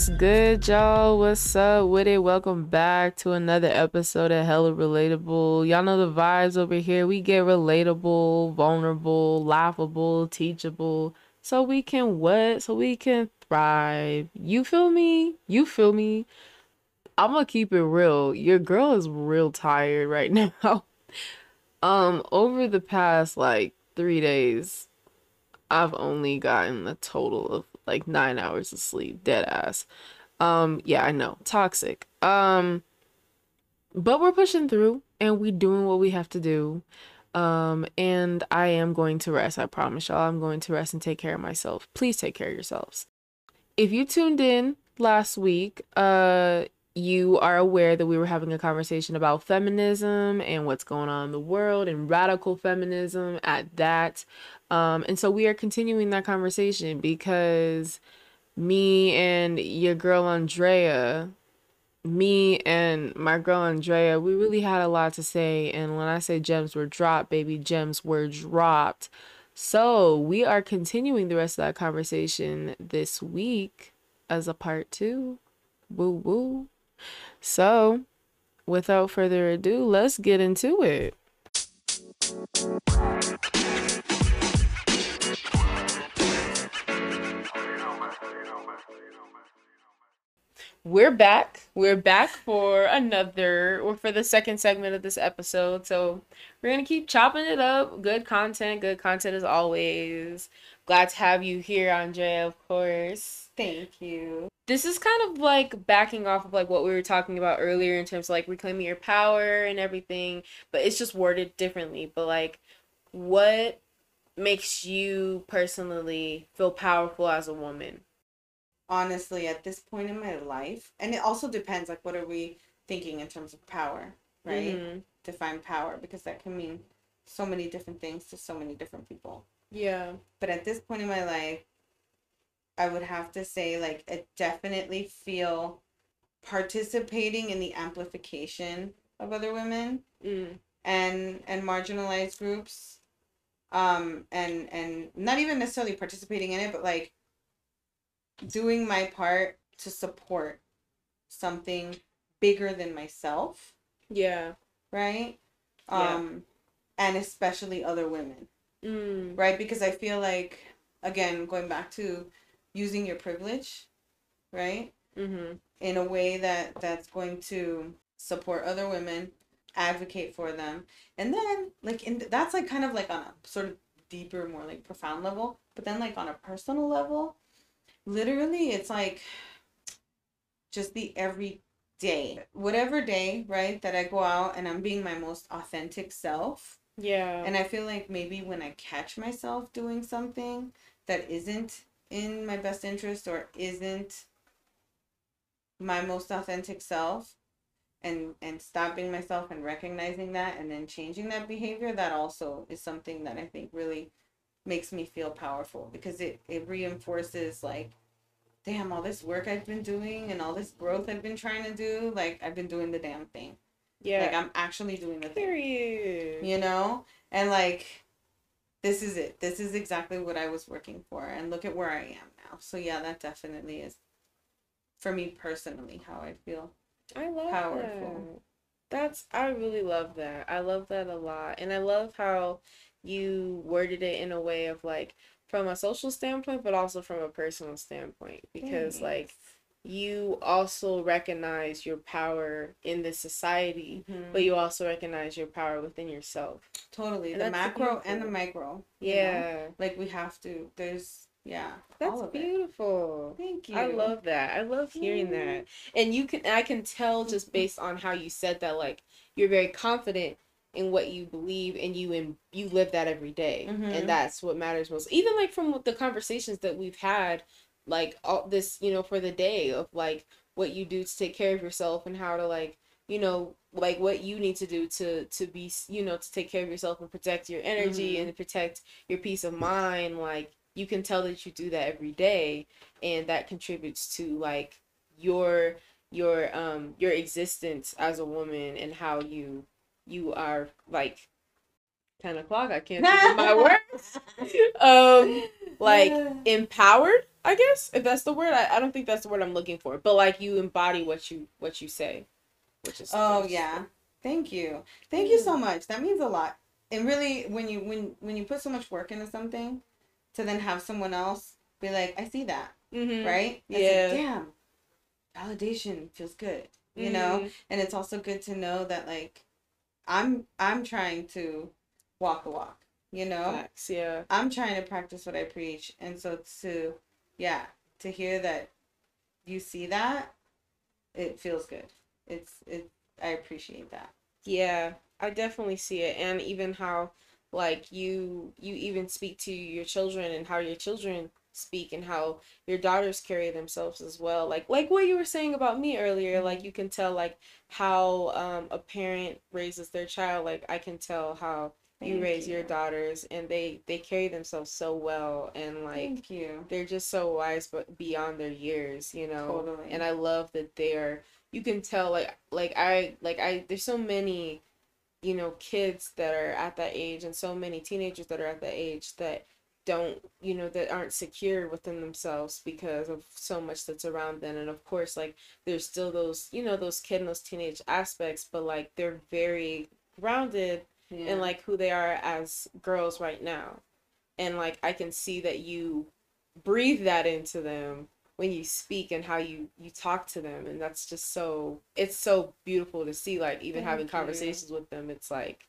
What's good, y'all? What's up with it? Welcome back to another episode of Hella Relatable. Y'all know the vibes over here. We get relatable, vulnerable, laughable, teachable, so we can what? So we can thrive. You feel me? You feel me? I'm gonna keep it real. Your girl is real tired right now. um, over the past like three days, I've only gotten a total of like nine hours of sleep, dead ass. Um, yeah, I know, toxic. Um, but we're pushing through and we doing what we have to do. Um, and I am going to rest. I promise y'all, I'm going to rest and take care of myself. Please take care of yourselves. If you tuned in last week, uh, you are aware that we were having a conversation about feminism and what's going on in the world and radical feminism at that. Um, and so we are continuing that conversation because me and your girl Andrea, me and my girl Andrea, we really had a lot to say. And when I say gems were dropped, baby, gems were dropped. So we are continuing the rest of that conversation this week as a part two. Woo woo. So, without further ado, let's get into it. We're back. We're back for another, or for the second segment of this episode. So, we're going to keep chopping it up. Good content, good content as always. Glad to have you here, Andrea, of course. Thank you. This is kind of like backing off of like what we were talking about earlier in terms of like reclaiming your power and everything, but it's just worded differently. But like, what makes you personally feel powerful as a woman? Honestly, at this point in my life, and it also depends like what are we thinking in terms of power, right? Mm-hmm. Define power because that can mean so many different things to so many different people. Yeah. But at this point in my life, I would have to say like I definitely feel participating in the amplification of other women mm. and and marginalized groups um and and not even necessarily participating in it but like doing my part to support something bigger than myself yeah right yeah. um and especially other women mm. right because i feel like again going back to using your privilege, right? Mm-hmm. In a way that that's going to support other women, advocate for them, and then like in that's like kind of like on a sort of deeper, more like profound level. But then like on a personal level, literally, it's like just the every day, whatever day, right, that I go out and I'm being my most authentic self. Yeah. And I feel like maybe when I catch myself doing something that isn't in my best interest or isn't my most authentic self and and stopping myself and recognizing that and then changing that behavior that also is something that i think really makes me feel powerful because it it reinforces like damn all this work i've been doing and all this growth i've been trying to do like i've been doing the damn thing. Yeah. Like i'm actually doing the Period. thing you know? And like this is it. This is exactly what I was working for. And look at where I am now. So yeah, that definitely is for me personally how I feel. I love powerful. That. That's I really love that. I love that a lot. And I love how you worded it in a way of like from a social standpoint but also from a personal standpoint because Thanks. like you also recognize your power in the society, mm-hmm. but you also recognize your power within yourself. Totally. And the macro and the micro. Yeah. Know? Like we have to there's yeah. That's beautiful. It. Thank you. I love that. I love hearing mm. that. And you can I can tell just mm-hmm. based on how you said that like you're very confident in what you believe and you and you live that every day. Mm-hmm. and that's what matters most even like from the conversations that we've had like all this you know for the day of like what you do to take care of yourself and how to like you know like what you need to do to to be you know to take care of yourself and protect your energy mm-hmm. and protect your peace of mind like you can tell that you do that every day and that contributes to like your your um your existence as a woman and how you you are like 10 o'clock i can't think of my words um like empowered I guess if that's the word, I, I don't think that's the word I'm looking for. But like you embody what you what you say, which is oh yeah. Thank you, thank you so much. That means a lot. And really, when you when when you put so much work into something, to then have someone else be like, I see that, mm-hmm. right? That's yeah. Like, Damn, validation feels good, you mm-hmm. know. And it's also good to know that like, I'm I'm trying to walk the walk, you know. Facts, yeah. I'm trying to practice what I preach, and so to yeah, to hear that you see that, it feels good. It's it. I appreciate that. Yeah, I definitely see it, and even how like you you even speak to your children and how your children speak and how your daughters carry themselves as well like like what you were saying about me earlier mm-hmm. like you can tell like how um a parent raises their child like i can tell how Thank you raise you. your daughters and they they carry themselves so well and like they're just so wise but beyond their years you know totally. and i love that they're you can tell like like i like i there's so many you know kids that are at that age and so many teenagers that are at that age that don't you know that aren't secure within themselves because of so much that's around them and of course like there's still those you know those kid and those teenage aspects but like they're very grounded yeah. and like who they are as girls right now. And like I can see that you breathe that into them when you speak and how you you talk to them and that's just so it's so beautiful to see like even Thank having you. conversations with them it's like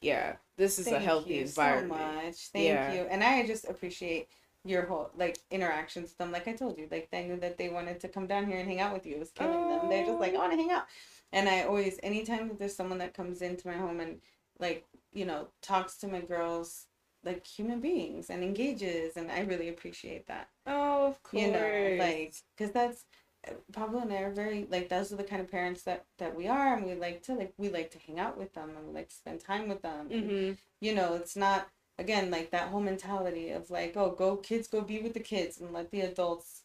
yeah this is Thank a healthy environment so much Thank yeah. you and I just appreciate your whole like interactions with them like I told you like they knew that they wanted to come down here and hang out with you it was killing oh. them they're just like I want to hang out and I always anytime that there's someone that comes into my home and like you know talks to my girls like human beings and engages and i really appreciate that. Oh of course you know like because that's pablo and i are very like those are the kind of parents that that we are and we like to like we like to hang out with them and we like to spend time with them. Mm-hmm. and, you know it's not again like that whole mentality of like oh go kids go be with the kids and let the adults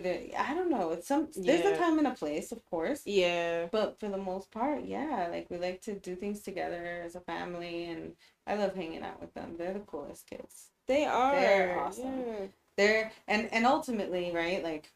do I don't know. It's some there's a time and a place, of course. Yeah. But for the most part, yeah, like we like to do things together as a family and I love hanging out with them. They're the coolest kids. They are. They're awesome. Yeah. They're and and ultimately, right? Like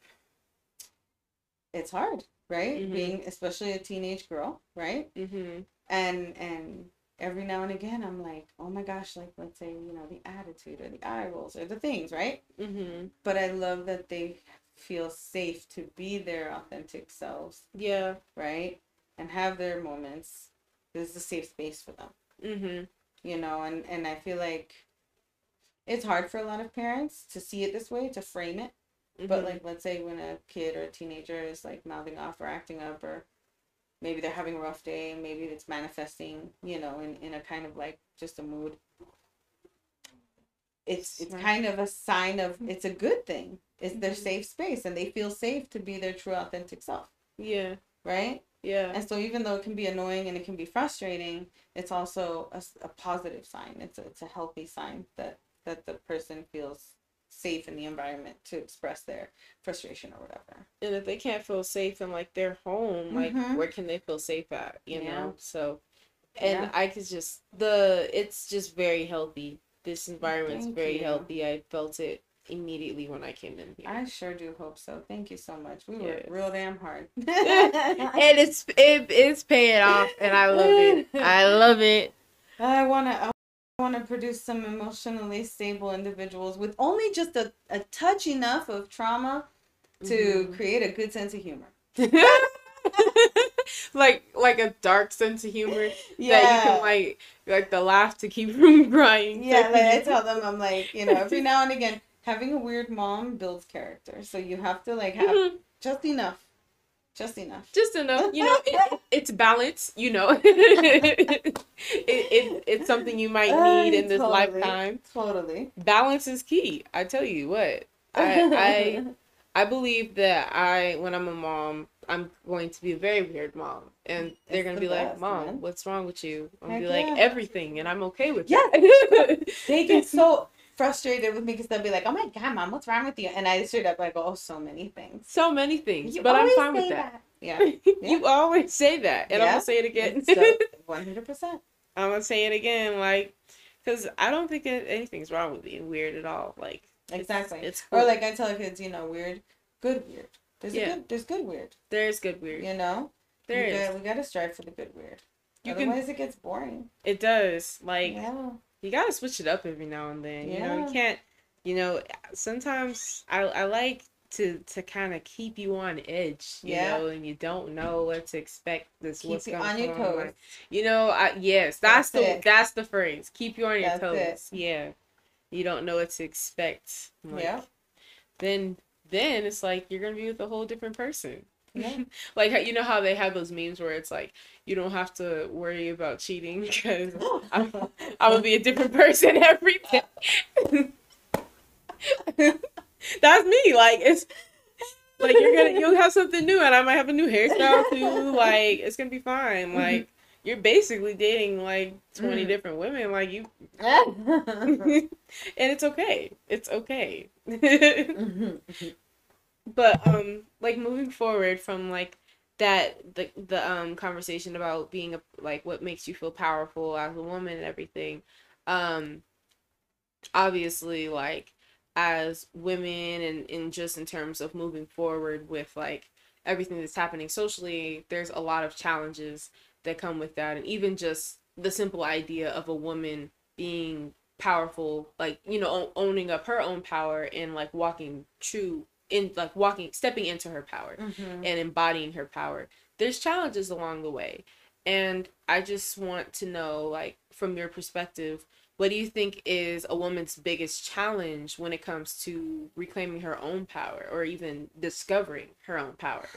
it's hard, right? Mm-hmm. Being especially a teenage girl, right? Mm-hmm. And and every now and again I'm like, oh my gosh, like let's say, you know, the attitude or the eye rolls or the things, right? Mm-hmm. But I love that they feel safe to be their authentic selves. Yeah. Right? And have their moments. This is a safe space for them. Mm-hmm. You know, and, and I feel like it's hard for a lot of parents to see it this way, to frame it. Mm-hmm. But like let's say when a kid or a teenager is like mouthing off or acting up or maybe they're having a rough day, maybe it's manifesting, you know, in, in a kind of like just a mood. It's it's kind of a sign of it's a good thing it's their safe space and they feel safe to be their true authentic self. Yeah. Right? Yeah. And so even though it can be annoying and it can be frustrating, it's also a, a positive sign. It's a, it's a healthy sign that that the person feels safe in the environment to express their frustration or whatever. And if they can't feel safe in like their home, like mm-hmm. where can they feel safe at, you yeah. know? So and yeah. I could just the it's just very healthy. This environment's Thank very you. healthy. I felt it immediately when I came in here. I sure do hope so. Thank you so much. We yes. real damn hard. and it's it, it's paying off and I love it. I love it. I wanna I wanna produce some emotionally stable individuals with only just a, a touch enough of trauma to mm-hmm. create a good sense of humor. like like a dark sense of humor yeah. that you can like like the laugh to keep from crying. Yeah, like I tell them I'm like, you know, every now and again having a weird mom builds character. So you have to like have mm-hmm. just enough. Just enough. Just enough. You know, it, it's balance, you know. it, it, it's something you might need in this totally, lifetime. Totally. Balance is key. I tell you what. I I I believe that I when I'm a mom, I'm going to be a very weird mom. And they're gonna the be best, like, Mom, man. what's wrong with you? I'm gonna be like, yeah. everything and I'm okay with yeah. it. they get so frustrated with me because they'll be like, "Oh my god, mom, what's wrong with you?" And I straight up like, "Oh, so many things." So many things, you but I'm fine with that. that. Yeah. yeah. you always say that, and yeah. I'm gonna say it again. One hundred percent. I'm gonna say it again, like, because I don't think anything's wrong with being weird at all. Like, Exactly. It's, it's cool. or like I tell kids, you know, weird, good weird. There's yeah. good. There's good weird. There's good weird. You know. There we is. Gotta, we gotta strive for the good weird. You Otherwise, can, it gets boring. It does. Like, yeah. You gotta switch it up every now and then. Yeah. You know, you can't. You know, sometimes I I like to to kind of keep you on edge, you yeah. know, and you don't know what to expect. This keep what's going on your toes. Like, you know, I, yes, that's, that's the it. that's the phrase. Keep you on your that's toes. It. Yeah, you don't know what to expect. Like, yeah. Then then it's like you're gonna be with a whole different person. Yeah. like you know how they have those memes where it's like you don't have to worry about cheating because I'm, I'm gonna be a different person every day. That's me. Like it's like you're gonna you'll have something new and I might have a new hairstyle too. Like it's gonna be fine. Mm-hmm. Like you're basically dating like 20 mm. different women like you and it's okay it's okay but um like moving forward from like that the the um conversation about being a like what makes you feel powerful as a woman and everything um obviously like as women and, and just in terms of moving forward with like everything that's happening socially there's a lot of challenges that come with that. And even just the simple idea of a woman being powerful like you know owning up her own power and like walking true in like walking stepping into her power mm-hmm. and embodying her power there's challenges along the way and i just want to know like from your perspective what do you think is a woman's biggest challenge when it comes to reclaiming her own power or even discovering her own power?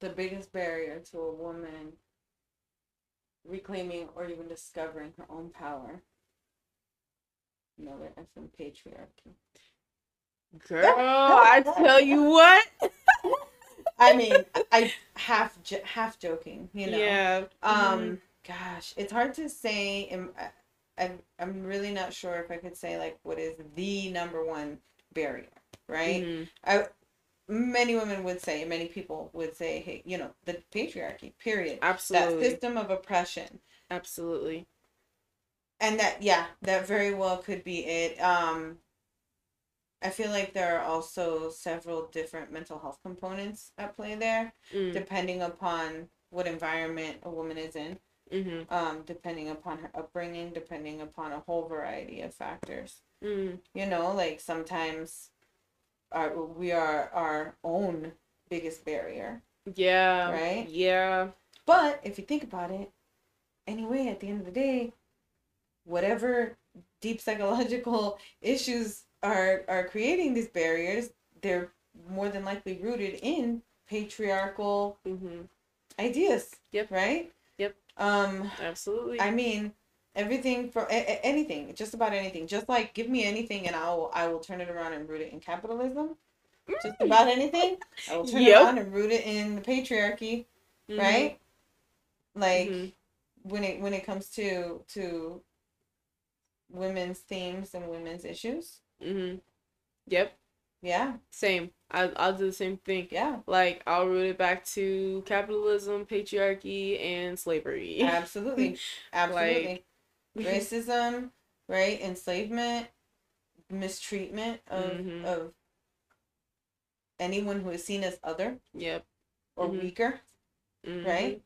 The biggest barrier to a woman reclaiming or even discovering her own power. Another effing patriarchy. Girl, I tell you what. I mean, I half half joking, you know. Yeah. Um. Mm-hmm gosh, it's hard to say. I'm, I'm really not sure if I could say like what is the number one barrier, right? Mm-hmm. I, many women would say, many people would say, hey, you know, the patriarchy, period. Absolutely. That system of oppression. Absolutely. And that, yeah, that very well could be it. Um, I feel like there are also several different mental health components at play there, mm. depending upon what environment a woman is in mm-hmm. um, depending upon her upbringing, depending upon a whole variety of factors. Mm. You know, like sometimes our, we are our own biggest barrier. Yeah. Right? Yeah. But if you think about it, anyway, at the end of the day, whatever deep psychological issues are are creating these barriers, they're more than likely rooted in patriarchal mm-hmm. ideas. Yep. Right? Yep. Um, Absolutely. I mean, everything for a- a- anything, just about anything. Just like give me anything, and I will I will turn it around and root it in capitalism. Mm. Just about anything, I will turn yep. it around and root it in the patriarchy, mm-hmm. right? Like mm-hmm. when it when it comes to to women's themes and women's issues. Mm-hmm. Yep. Yeah. Same. I, I'll do the same thing. Yeah. Like, I'll root it back to capitalism, patriarchy, and slavery. Absolutely. Absolutely. like, Racism, right? Enslavement, mistreatment of, mm-hmm. of anyone who is seen as other. Yep. Or mm-hmm. weaker. Mm-hmm. Right?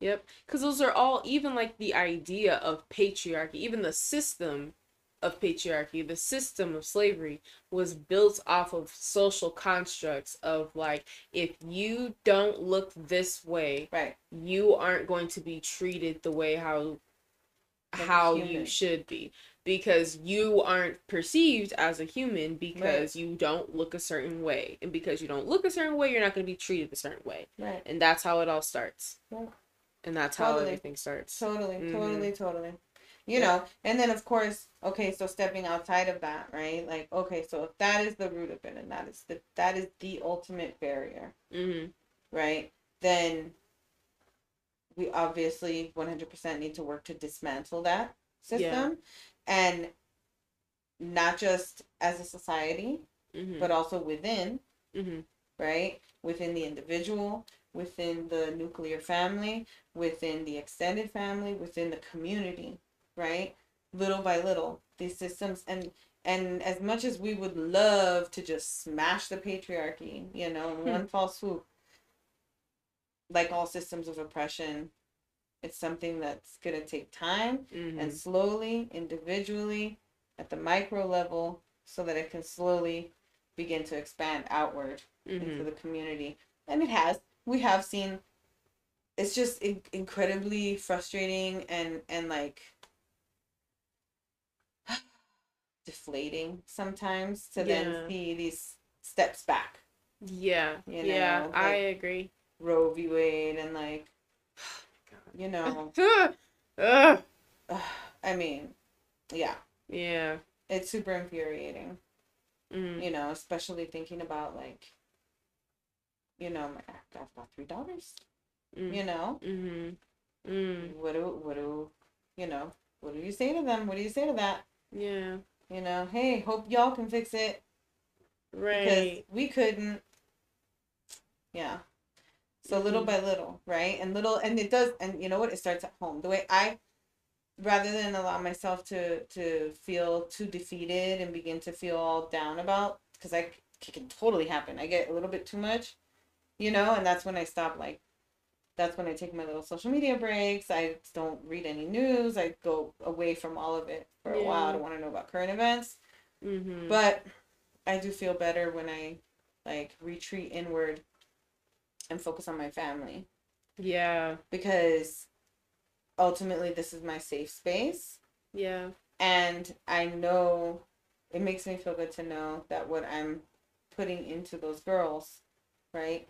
Yep. Because those are all, even like the idea of patriarchy, even the system of patriarchy, the system of slavery was built off of social constructs of like if you don't look this way, right, you aren't going to be treated the way how how you should be. Because you aren't perceived as a human because right. you don't look a certain way. And because you don't look a certain way you're not going to be treated a certain way. Right. And that's how it all starts. Right. And that's totally. how everything starts totally mm-hmm. totally totally you yeah. know and then of course okay so stepping outside of that right like okay so if that is the root of it and that is the that is the ultimate barrier mm-hmm. right then we obviously 100% need to work to dismantle that system yeah. and not just as a society mm-hmm. but also within mm-hmm. right within the individual within the nuclear family within the extended family within the community right? little by little these systems and and as much as we would love to just smash the patriarchy you know in hmm. one fall swoop like all systems of oppression it's something that's going to take time mm-hmm. and slowly individually at the micro level so that it can slowly begin to expand outward mm-hmm. into the community and it has we have seen it's just in- incredibly frustrating and and like deflating sometimes to yeah. then see these steps back. Yeah. You know, yeah, like I agree. Roe v. Wade and like, you know. I mean, yeah. Yeah. It's super infuriating. Mm-hmm. You know, especially thinking about like, you know, I've got three daughters. Mm. You know. Mm-hmm. Mm. What do what do you know? What do you say to them? What do you say to that? Yeah. You know, hey, hope y'all can fix it. Right. Because we couldn't. Yeah. So mm-hmm. little by little, right? And little and it does and you know what? It starts at home. The way I rather than allow myself to to feel too defeated and begin to feel all down about because I it can totally happen. I get a little bit too much, you know, and that's when I stop like that's when I take my little social media breaks. I don't read any news. I go away from all of it for a yeah. while. I don't want to know about current events. Mm-hmm. But I do feel better when I like retreat inward and focus on my family. Yeah. Because ultimately this is my safe space. Yeah. And I know it makes me feel good to know that what I'm putting into those girls, right?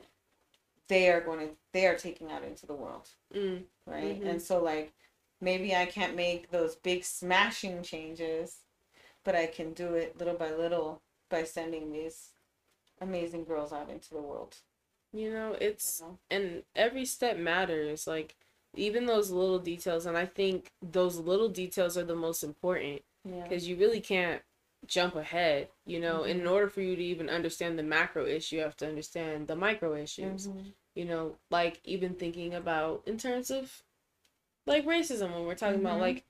They are going to they are taking out into the world mm. right mm-hmm. and so like maybe i can't make those big smashing changes but i can do it little by little by sending these amazing girls out into the world you know it's you know? and every step matters like even those little details and i think those little details are the most important because yeah. you really can't jump ahead you know mm-hmm. in order for you to even understand the macro issue you have to understand the micro issues mm-hmm. you know like even thinking about in terms of like racism when we're talking mm-hmm. about like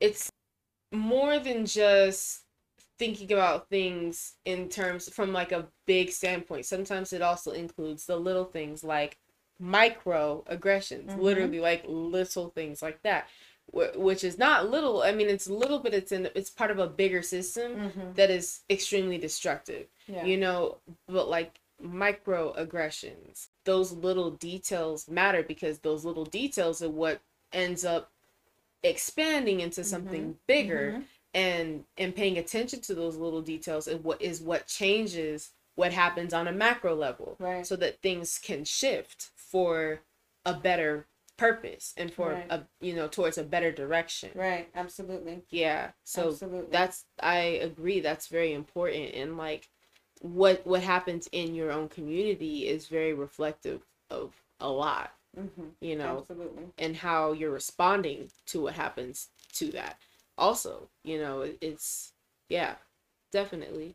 it's more than just thinking about things in terms from like a big standpoint sometimes it also includes the little things like micro aggressions mm-hmm. literally like little things like that which is not little. I mean, it's little, but it's in it's part of a bigger system mm-hmm. that is extremely destructive. Yeah. You know, but like microaggressions, those little details matter because those little details are what ends up expanding into something mm-hmm. bigger. Mm-hmm. And and paying attention to those little details is what is what changes what happens on a macro level, right? So that things can shift for a better purpose and for right. a you know towards a better direction right absolutely yeah so absolutely. that's i agree that's very important and like what what happens in your own community is very reflective of a lot mm-hmm. you know absolutely and how you're responding to what happens to that also you know it's yeah definitely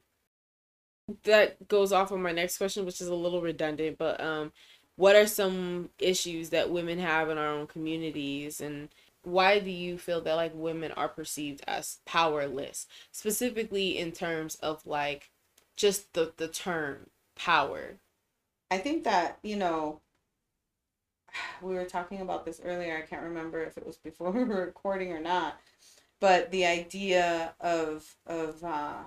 that goes off on my next question which is a little redundant but um what are some issues that women have in our own communities? And why do you feel that like women are perceived as powerless? Specifically in terms of like just the the term power. I think that you know we were talking about this earlier. I can't remember if it was before we were recording or not. But the idea of of uh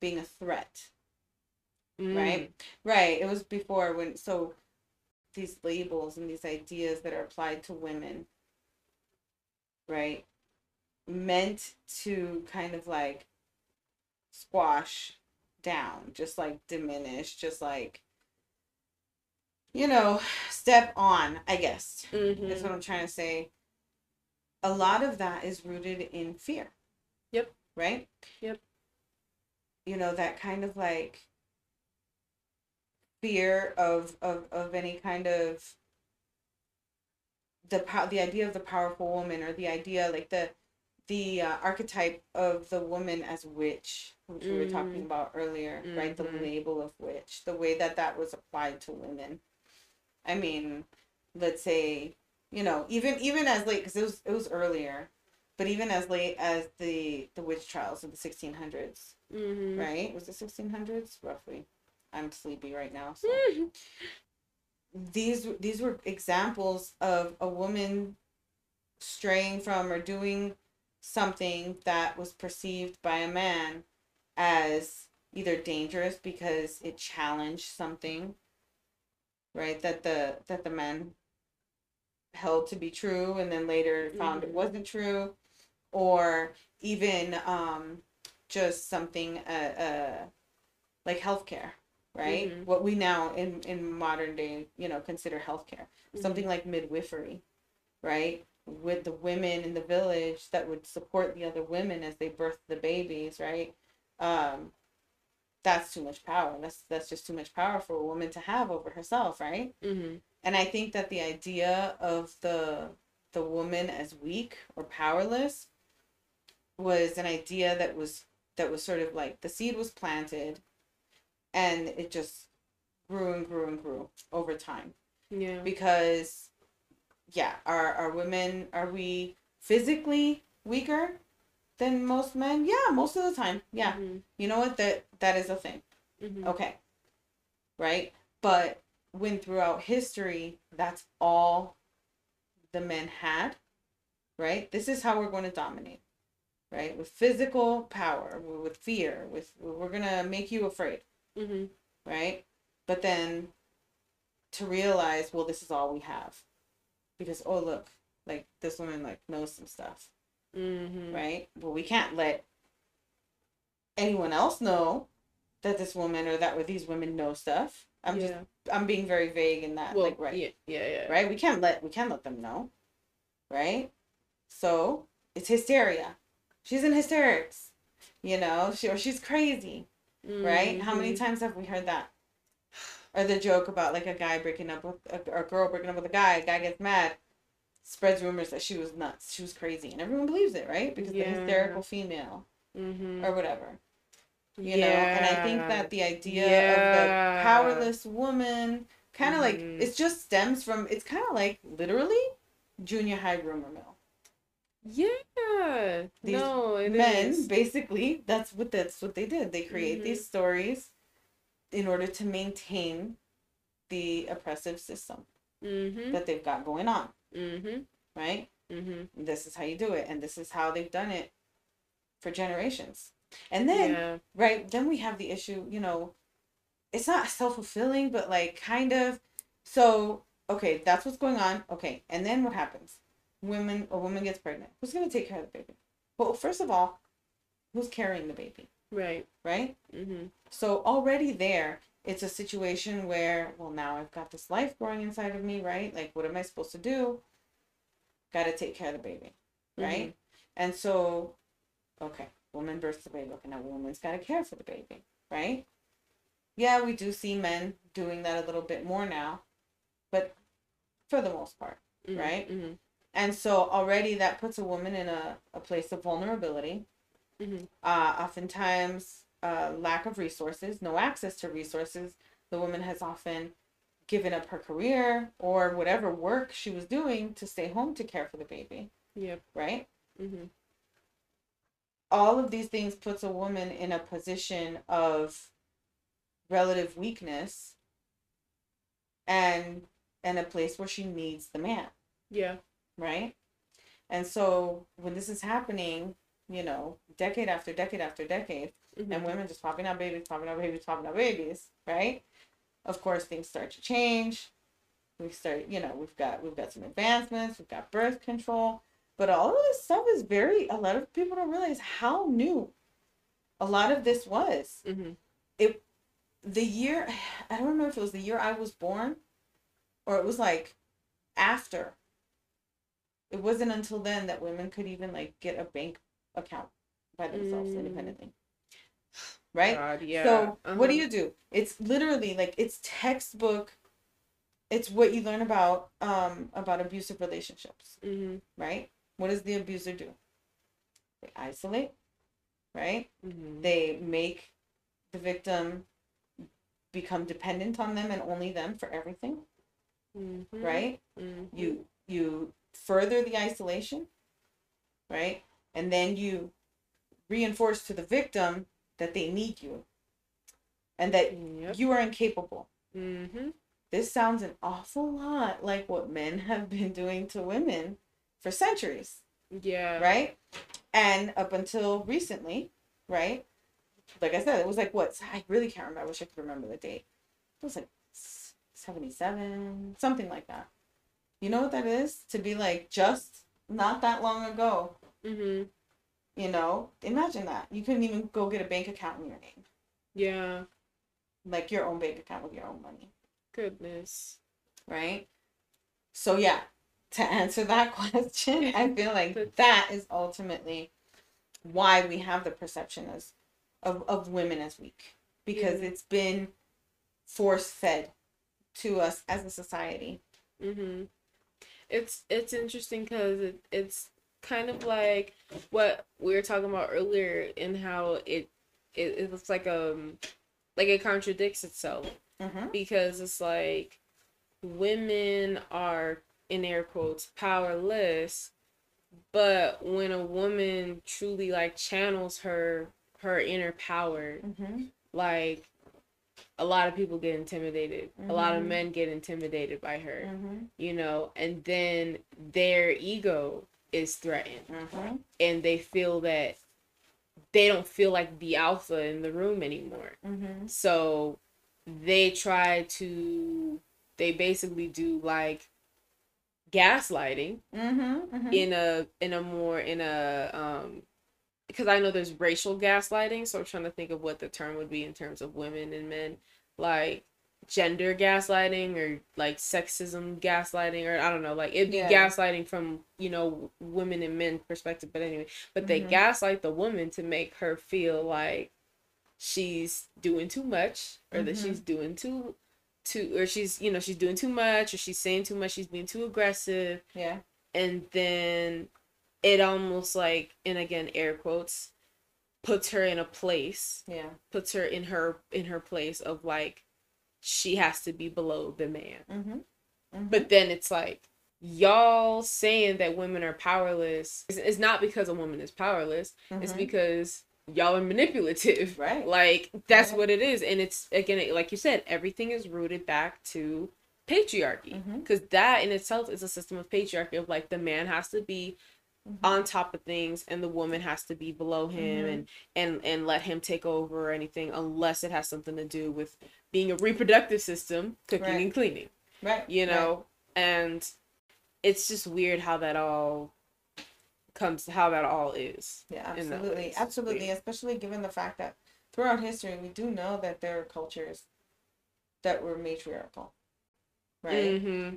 being a threat. Mm. right? Right. It was before when so these labels and these ideas that are applied to women, right? Meant to kind of like squash down, just like diminish, just like, you know, step on, I guess. Mm-hmm. That's what I'm trying to say. A lot of that is rooted in fear. Yep. Right? Yep. You know, that kind of like fear of of of any kind of the power the idea of the powerful woman or the idea like the the uh, archetype of the woman as witch which mm-hmm. we were talking mm-hmm. about earlier mm-hmm. right the mm-hmm. label of witch the way that that was applied to women i mean let's say you know even even as late because it was it was earlier but even as late as the the witch trials of the 1600s, mm-hmm. right? Was it 1600s roughly? I'm sleepy right now. So. these these were examples of a woman straying from or doing something that was perceived by a man as either dangerous because it challenged something right that the that the man held to be true and then later found mm-hmm. it wasn't true or even um just something uh, uh like healthcare right mm-hmm. what we now in in modern day you know consider healthcare mm-hmm. something like midwifery right with the women in the village that would support the other women as they birth the babies right um that's too much power that's that's just too much power for a woman to have over herself right mm-hmm. and i think that the idea of the the woman as weak or powerless was an idea that was that was sort of like the seed was planted and it just grew and grew and grew over time. Yeah. Because yeah are are women are we physically weaker than most men? Yeah most of the time. Yeah. Mm-hmm. you know what? That that is a thing. Mm-hmm. okay. Right? But when throughout history that's all the men had right? This is how we're going to dominate right? With physical power with fear with we're going to make you afraid mm-hmm. right? But then to realize well this is all we have. Because oh look like this woman like knows some stuff. Mm-hmm. right? Well we can't let anyone else know that this woman or that or these women know stuff. I'm yeah. just i'm being very vague in that well, like right. yeah, yeah yeah. Right? We can't let we can't let them know. Right? So it's hysteria. She's in hysterics you know? She or she's crazy mm-hmm. right how many mm-hmm. times have we heard that or the joke about like a guy breaking up with a, or a girl breaking up with a guy. A guy gets mad, spreads rumors that she was nuts, she was crazy, and everyone believes it, right? Because yeah. the hysterical female mm-hmm. or whatever. You yeah. know, and I think that the idea yeah. of the powerless woman kind of mm-hmm. like it just stems from it's kind of like literally junior high rumor mill. Yeah. These no, men is. basically that's what that's what they did. They create mm-hmm. these stories in order to maintain the oppressive system mm-hmm. that they've got going on. Mm-hmm. Right? Mm-hmm. This is how you do it, and this is how they've done it for generations. And then, yeah. right, then we have the issue, you know, it's not self fulfilling, but like kind of. So, okay, that's what's going on. Okay, and then what happens? Women, a woman gets pregnant. Who's going to take care of the baby? Well, first of all, who's carrying the baby? Right. Right? Mm-hmm. So already there, it's a situation where, well, now I've got this life growing inside of me, right? Like, what am I supposed to do? Got to take care of the baby, right? Mm-hmm. And so, okay, woman births the baby. Okay, now woman's got to care for the baby, right? Yeah, we do see men doing that a little bit more now, but for the most part, mm-hmm. right? And so already that puts a woman in a, a place of vulnerability Mm-hmm. Uh, oftentimes, uh, lack of resources, no access to resources. The woman has often given up her career or whatever work she was doing to stay home to care for the baby. Yep. Right? Mm-hmm. All of these things puts a woman in a position of relative weakness and and a place where she needs the man. Yeah. Right? And so when this is happening, you know, decade after decade after decade, mm-hmm. and women just popping out babies, popping out babies, popping out babies, right? Of course, things start to change. We start, you know, we've got we've got some advancements, we've got birth control, but all of this stuff is very. A lot of people don't realize how new a lot of this was. Mm-hmm. It the year I don't know if it was the year I was born, or it was like after it wasn't until then that women could even like get a bank account by themselves mm. independently. Right? God, yeah. So uh-huh. what do uh-huh. you do? It's literally like it's textbook. It's what you learn about um about abusive relationships. Mm-hmm. Right? What does the abuser do? They isolate, right? Mm-hmm. They make the victim become dependent on them and only them for everything. Mm-hmm. Right? You you further the isolation right? And then you reinforce to the victim that they need you and that yep. you are incapable. Mm-hmm. This sounds an awful lot like what men have been doing to women for centuries. Yeah. Right? And up until recently, right? Like I said, it was like what? I really can't remember. I wish I could remember the date. It was like 77, something like that. You know what that is? To be like just not that long ago. Mm-hmm. You know, imagine that. You couldn't even go get a bank account in your name. Yeah. Like your own bank account with your own money. Goodness. Right? So, yeah, to answer that question, I feel like that is ultimately why we have the perception as of, of women as weak because it's been force fed to us as a society. Mm-hmm. It's it's interesting because it, it's kind of like what we were talking about earlier in how it it, it looks like um like it contradicts itself mm-hmm. because it's like women are in air quotes powerless but when a woman truly like channels her her inner power mm-hmm. like a lot of people get intimidated mm-hmm. a lot of mm-hmm. men get intimidated by her mm-hmm. you know and then their ego is threatened mm-hmm. and they feel that they don't feel like the alpha in the room anymore mm-hmm. so they try to they basically do like gaslighting mm-hmm, mm-hmm. in a in a more in a um because I know there's racial gaslighting, so I'm trying to think of what the term would be in terms of women and men, like gender gaslighting or like sexism gaslighting or I don't know, like it'd be yeah. gaslighting from you know women and men perspective. But anyway, but they mm-hmm. gaslight the woman to make her feel like she's doing too much or mm-hmm. that she's doing too too or she's you know she's doing too much or she's saying too much she's being too aggressive yeah and then it almost like and again air quotes puts her in a place yeah puts her in her in her place of like she has to be below the man mm-hmm. Mm-hmm. but then it's like y'all saying that women are powerless is, is not because a woman is powerless mm-hmm. it's because y'all are manipulative right like that's right. what it is and it's again like you said everything is rooted back to patriarchy because mm-hmm. that in itself is a system of patriarchy of like the man has to be mm-hmm. on top of things and the woman has to be below him mm-hmm. and and and let him take over or anything unless it has something to do with being a reproductive system cooking right. and cleaning right you know right. and it's just weird how that all comes how that all is yeah absolutely absolutely especially given the fact that throughout history we do know that there are cultures that were matriarchal right mm-hmm.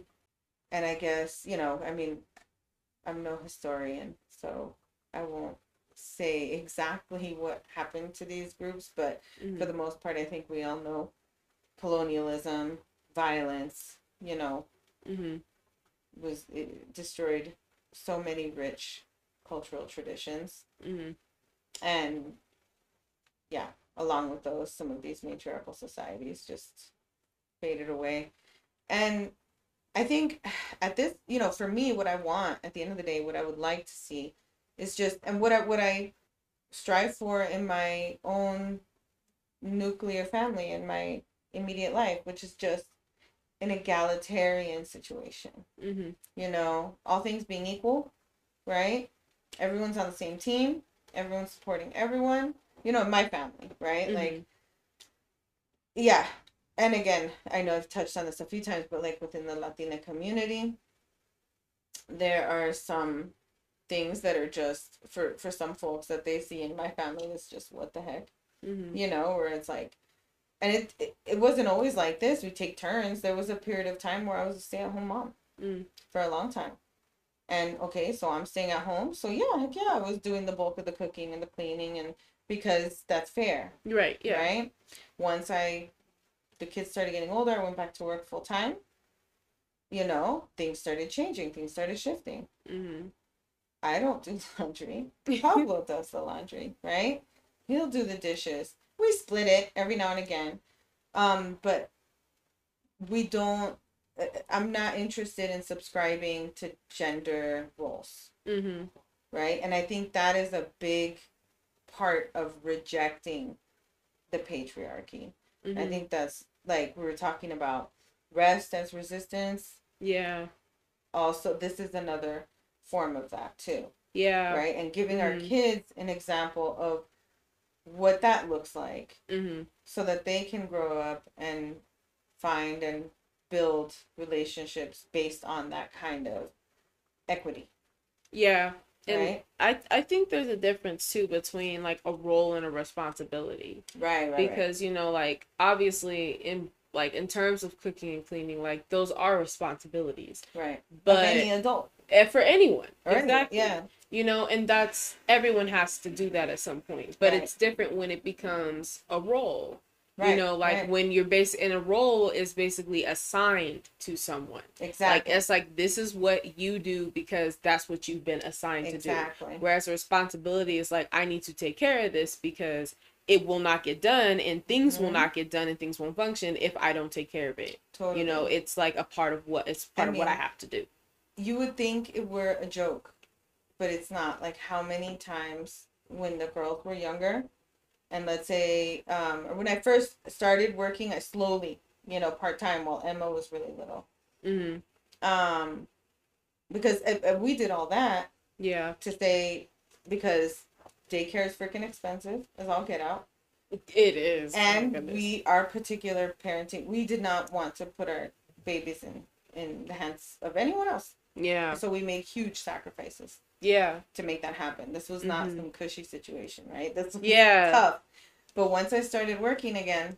and i guess you know i mean I'm no historian, so I won't say exactly what happened to these groups, but mm-hmm. for the most part, I think we all know colonialism, violence, you know, mm-hmm. was it destroyed so many rich cultural traditions. Mm-hmm. And yeah, along with those, some of these matriarchal societies just faded away. And I think at this, you know, for me, what I want at the end of the day, what I would like to see is just, and what I, what I strive for in my own nuclear family in my immediate life, which is just an egalitarian situation. Mm-hmm. You know, all things being equal, right? Everyone's on the same team. Everyone's supporting everyone. You know, my family, right? Mm-hmm. Like, yeah, and again, I know I've touched on this a few times, but like within the Latina community, there are some things that are just for for some folks that they see in my family is just what the heck, mm-hmm. you know, where it's like, and it, it it wasn't always like this. We take turns. There was a period of time where I was a stay at home mom mm. for a long time. And okay, so I'm staying at home. So yeah, heck yeah, I was doing the bulk of the cooking and the cleaning and because that's fair. Right. Yeah. Right. Once I the kids started getting older, I went back to work full time. You know, things started changing, things started shifting. Mm-hmm. I don't do laundry. Pablo does the laundry, right? He'll do the dishes. We split it every now and again. Um, but we don't uh, I'm not interested in subscribing to gender roles. Mm-hmm. right? And I think that is a big part of rejecting the patriarchy. Mm-hmm. I think that's like we were talking about rest as resistance. Yeah. Also, this is another form of that too. Yeah. Right? And giving mm-hmm. our kids an example of what that looks like mm-hmm. so that they can grow up and find and build relationships based on that kind of equity. Yeah. And right? I I think there's a difference too between like a role and a responsibility. Right, right. Because right. you know like obviously in like in terms of cooking and cleaning like those are responsibilities. Right. But any adult. And for anyone. Or exactly. Any, yeah. You know, and that's everyone has to do that at some point. But right. it's different when it becomes a role. Right, you know, like right. when you're based in a role is basically assigned to someone. Exactly. Like it's like this is what you do because that's what you've been assigned exactly. to do. Whereas a responsibility is like I need to take care of this because it will not get done and things mm-hmm. will not get done and things won't function if I don't take care of it. Totally. You know, it's like a part of what it's part I of what I have to do. You would think it were a joke, but it's not. Like how many times when the girls were younger, and let's say um, when I first started working, I slowly, you know, part time while Emma was really little. Mm-hmm. Um, because if, if we did all that, yeah, to stay because daycare is freaking expensive, as all get out. It is, and oh we our particular parenting, we did not want to put our babies in in the hands of anyone else. Yeah. So we made huge sacrifices. Yeah. To make that happen. This was not mm-hmm. some cushy situation, right? This was yeah. tough. But once I started working again,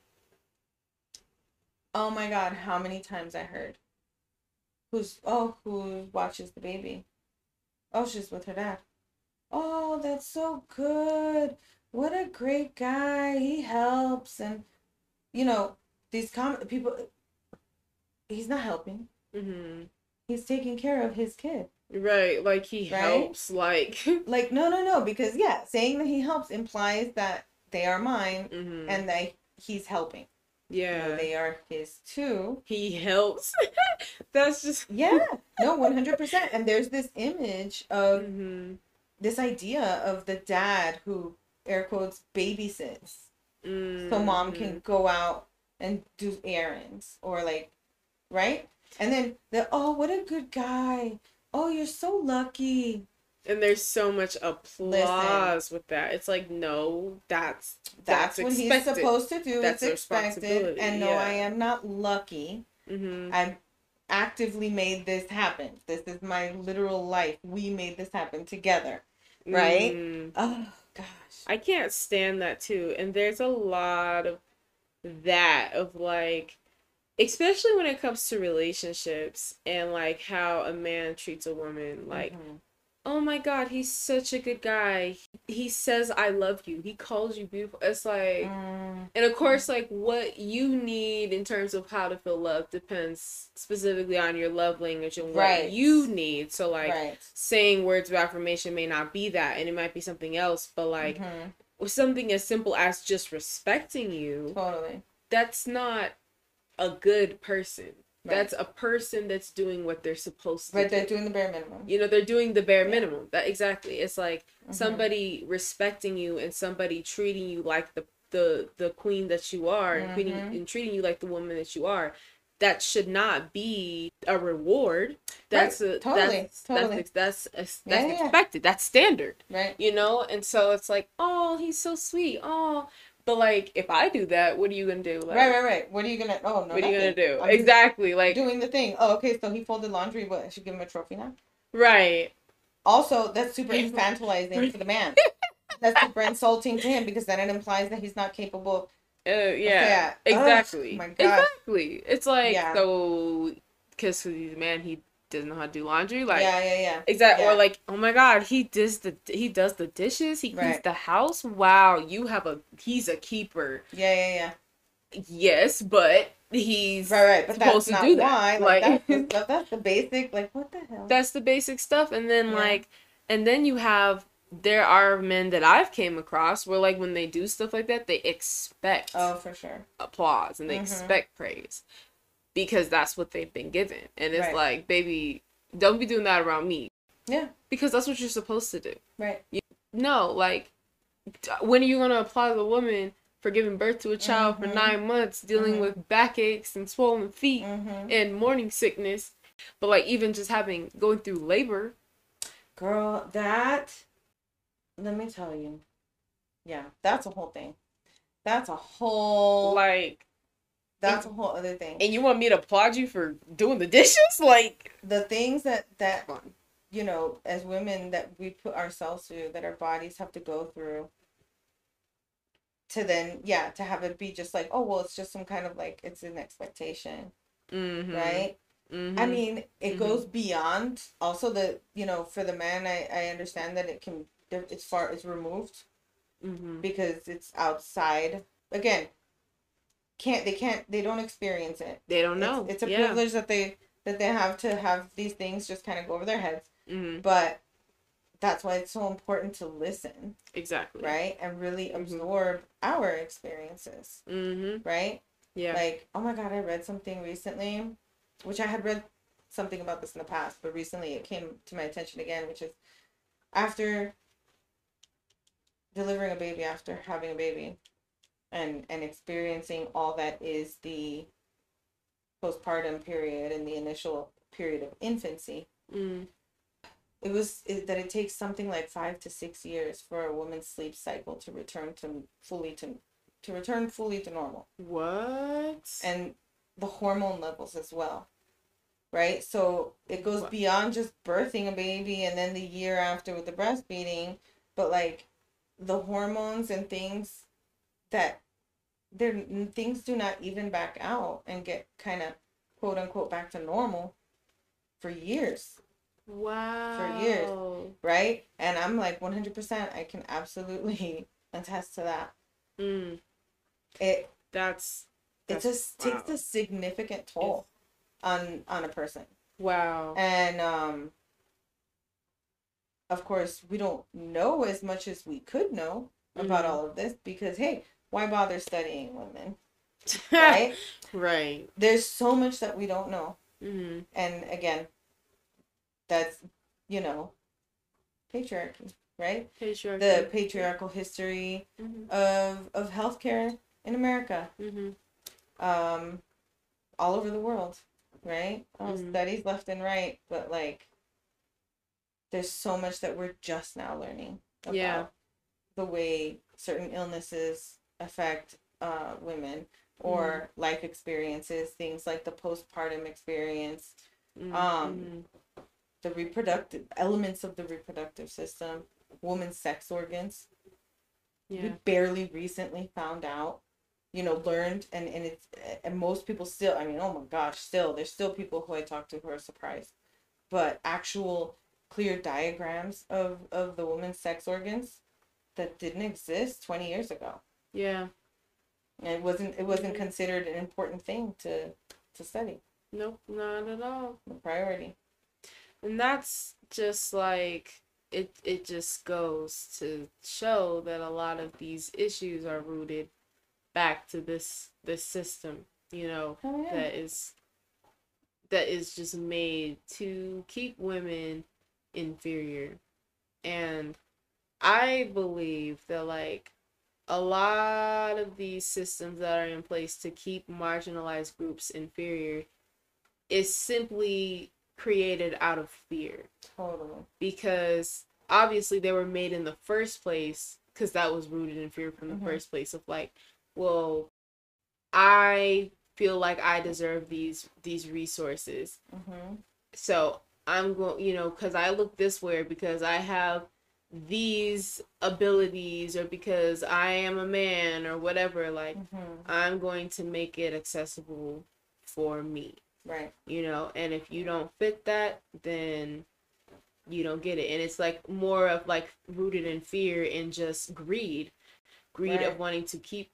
oh my god, how many times I heard who's oh, who watches the baby? Oh, she's with her dad. Oh, that's so good. What a great guy. He helps and you know, these com- people he's not helping. Mm-hmm. He's taking care of his kid. Right, like he right? helps, like like no, no, no, because yeah, saying that he helps implies that they are mine mm-hmm. and that he's helping. Yeah, you know, they are his too. He helps. That's just yeah, no, one hundred percent. And there's this image of mm-hmm. this idea of the dad who air quotes babysits, mm-hmm. so mom can mm-hmm. go out and do errands or like, right? And then the oh, what a good guy oh, you're so lucky. And there's so much applause Listen, with that. It's like, no, that's that's, that's what expected. he's supposed to do. That's it's expected. And no, yeah. I am not lucky. Mm-hmm. I actively made this happen. This is my literal life. We made this happen together. Right? Mm. Oh gosh. I can't stand that too. And there's a lot of that of like especially when it comes to relationships and like how a man treats a woman like mm-hmm. oh my god he's such a good guy he says i love you he calls you beautiful it's like mm. and of course like what you need in terms of how to feel love depends specifically on your love language and what right. you need so like right. saying words of affirmation may not be that and it might be something else but like mm-hmm. something as simple as just respecting you totally that's not a good person. Right. That's a person that's doing what they're supposed to. Right, do. they're doing the bare minimum. You know, they're doing the bare yeah. minimum. That exactly. It's like mm-hmm. somebody respecting you and somebody treating you like the the the queen that you are, mm-hmm. and, queen, and treating you like the woman that you are. That should not be a reward. That's right. a totally, that's, totally. That's that's that's, that's yeah, expected. Yeah. That's standard. Right. You know, and so it's like, oh, he's so sweet. Oh, but like, if I do that, what are you gonna do? Like, right, right, right. What are you gonna? Oh no. What are you gonna do? I'm exactly. Like doing the thing. Oh, okay. So he folded laundry. but I should give him a trophy now. Right. Also, that's super infantilizing for the man. That's super insulting to him because then it implies that he's not capable. Uh, yeah. Exactly. Oh, my God. Exactly. It's like yeah. so because he's a man, he doesn't know how to do laundry. Like yeah, yeah, yeah. Exactly. Yeah. Or like, oh my god, he does the he does the dishes. He cleans right. the house. Wow, you have a he's a keeper. Yeah, yeah, yeah. Yes, but he's right, right. But supposed to do that. Why. Like, like that's, the, that's the basic. Like what the hell? That's the basic stuff, and then yeah. like, and then you have there are men that I've came across where like when they do stuff like that, they expect oh for sure applause and they mm-hmm. expect praise because that's what they've been given. And it's right. like, baby, don't be doing that around me. Yeah. Because that's what you're supposed to do. Right. You, no, like, when are you going to apply the woman for giving birth to a child mm-hmm. for nine months, dealing mm-hmm. with backaches and swollen feet mm-hmm. and morning sickness? But, like, even just having, going through labor. Girl, that, let me tell you. Yeah, that's a whole thing. That's a whole. Like, that's and, a whole other thing. And you want me to applaud you for doing the dishes? Like the things that that you know, as women that we put ourselves through, that our bodies have to go through. To then, yeah, to have it be just like, oh well, it's just some kind of like it's an expectation, mm-hmm. right? Mm-hmm. I mean, it mm-hmm. goes beyond. Also, the you know, for the man, I I understand that it can it's far it's removed mm-hmm. because it's outside. Again, can't they can't they don't experience it. They don't know. It's, it's a yeah. privilege that they that they have to have these things just kind of go over their heads. Mm-hmm. But that's why it's so important to listen. Exactly. Right? And really mm-hmm. absorb our experiences. Mm-hmm. Right? Yeah. Like, oh my God, I read something recently, which I had read something about this in the past, but recently it came to my attention again, which is after delivering a baby, after having a baby, and and experiencing all that is the postpartum period and the initial period of infancy mm. it was it, that it takes something like five to six years for a woman's sleep cycle to return to fully to to return fully to normal what and the hormone levels as well right so it goes what? beyond just birthing a baby and then the year after with the breastfeeding but like the hormones and things that there things do not even back out and get kind of quote unquote back to normal for years. Wow. For years. Right? And I'm like 100% I can absolutely attest to that. Mm. It that's, that's it just wow. takes a significant toll on on a person. Wow. And um of course, we don't know as much as we could know about mm-hmm. all of this because hey, why bother studying women? right? right. There's so much that we don't know. Mm-hmm. And again, that's, you know, patriarchy, right? Patriarchy. The patriarchal history mm-hmm. of, of healthcare in America. Mm-hmm. Um, all over the world, right? Oh, studies left and right, but like, there's so much that we're just now learning about yeah. the way certain illnesses affect uh, women or mm. life experiences, things like the postpartum experience, mm-hmm. um, the reproductive elements of the reproductive system, women's sex organs. Yeah. We barely recently found out, you know, learned, and and it's and most people still. I mean, oh my gosh, still there's still people who I talk to who are surprised, but actual clear diagrams of of the woman's sex organs that didn't exist 20 years ago. Yeah. It wasn't it wasn't considered an important thing to to study. Nope, not at all. The priority. And that's just like it it just goes to show that a lot of these issues are rooted back to this this system, you know, oh, yeah. that is that is just made to keep women inferior. And I believe that like a lot of these systems that are in place to keep marginalized groups inferior is simply created out of fear. Totally. Because obviously they were made in the first place because that was rooted in fear from the mm-hmm. first place of like, well, I feel like I deserve these these resources. Mm-hmm. So I'm going, you know, because I look this way because I have these abilities or because I am a man or whatever, like mm-hmm. I'm going to make it accessible for me. Right. You know, and if you don't fit that, then you don't get it. And it's like more of like rooted in fear and just greed. Greed right. of wanting to keep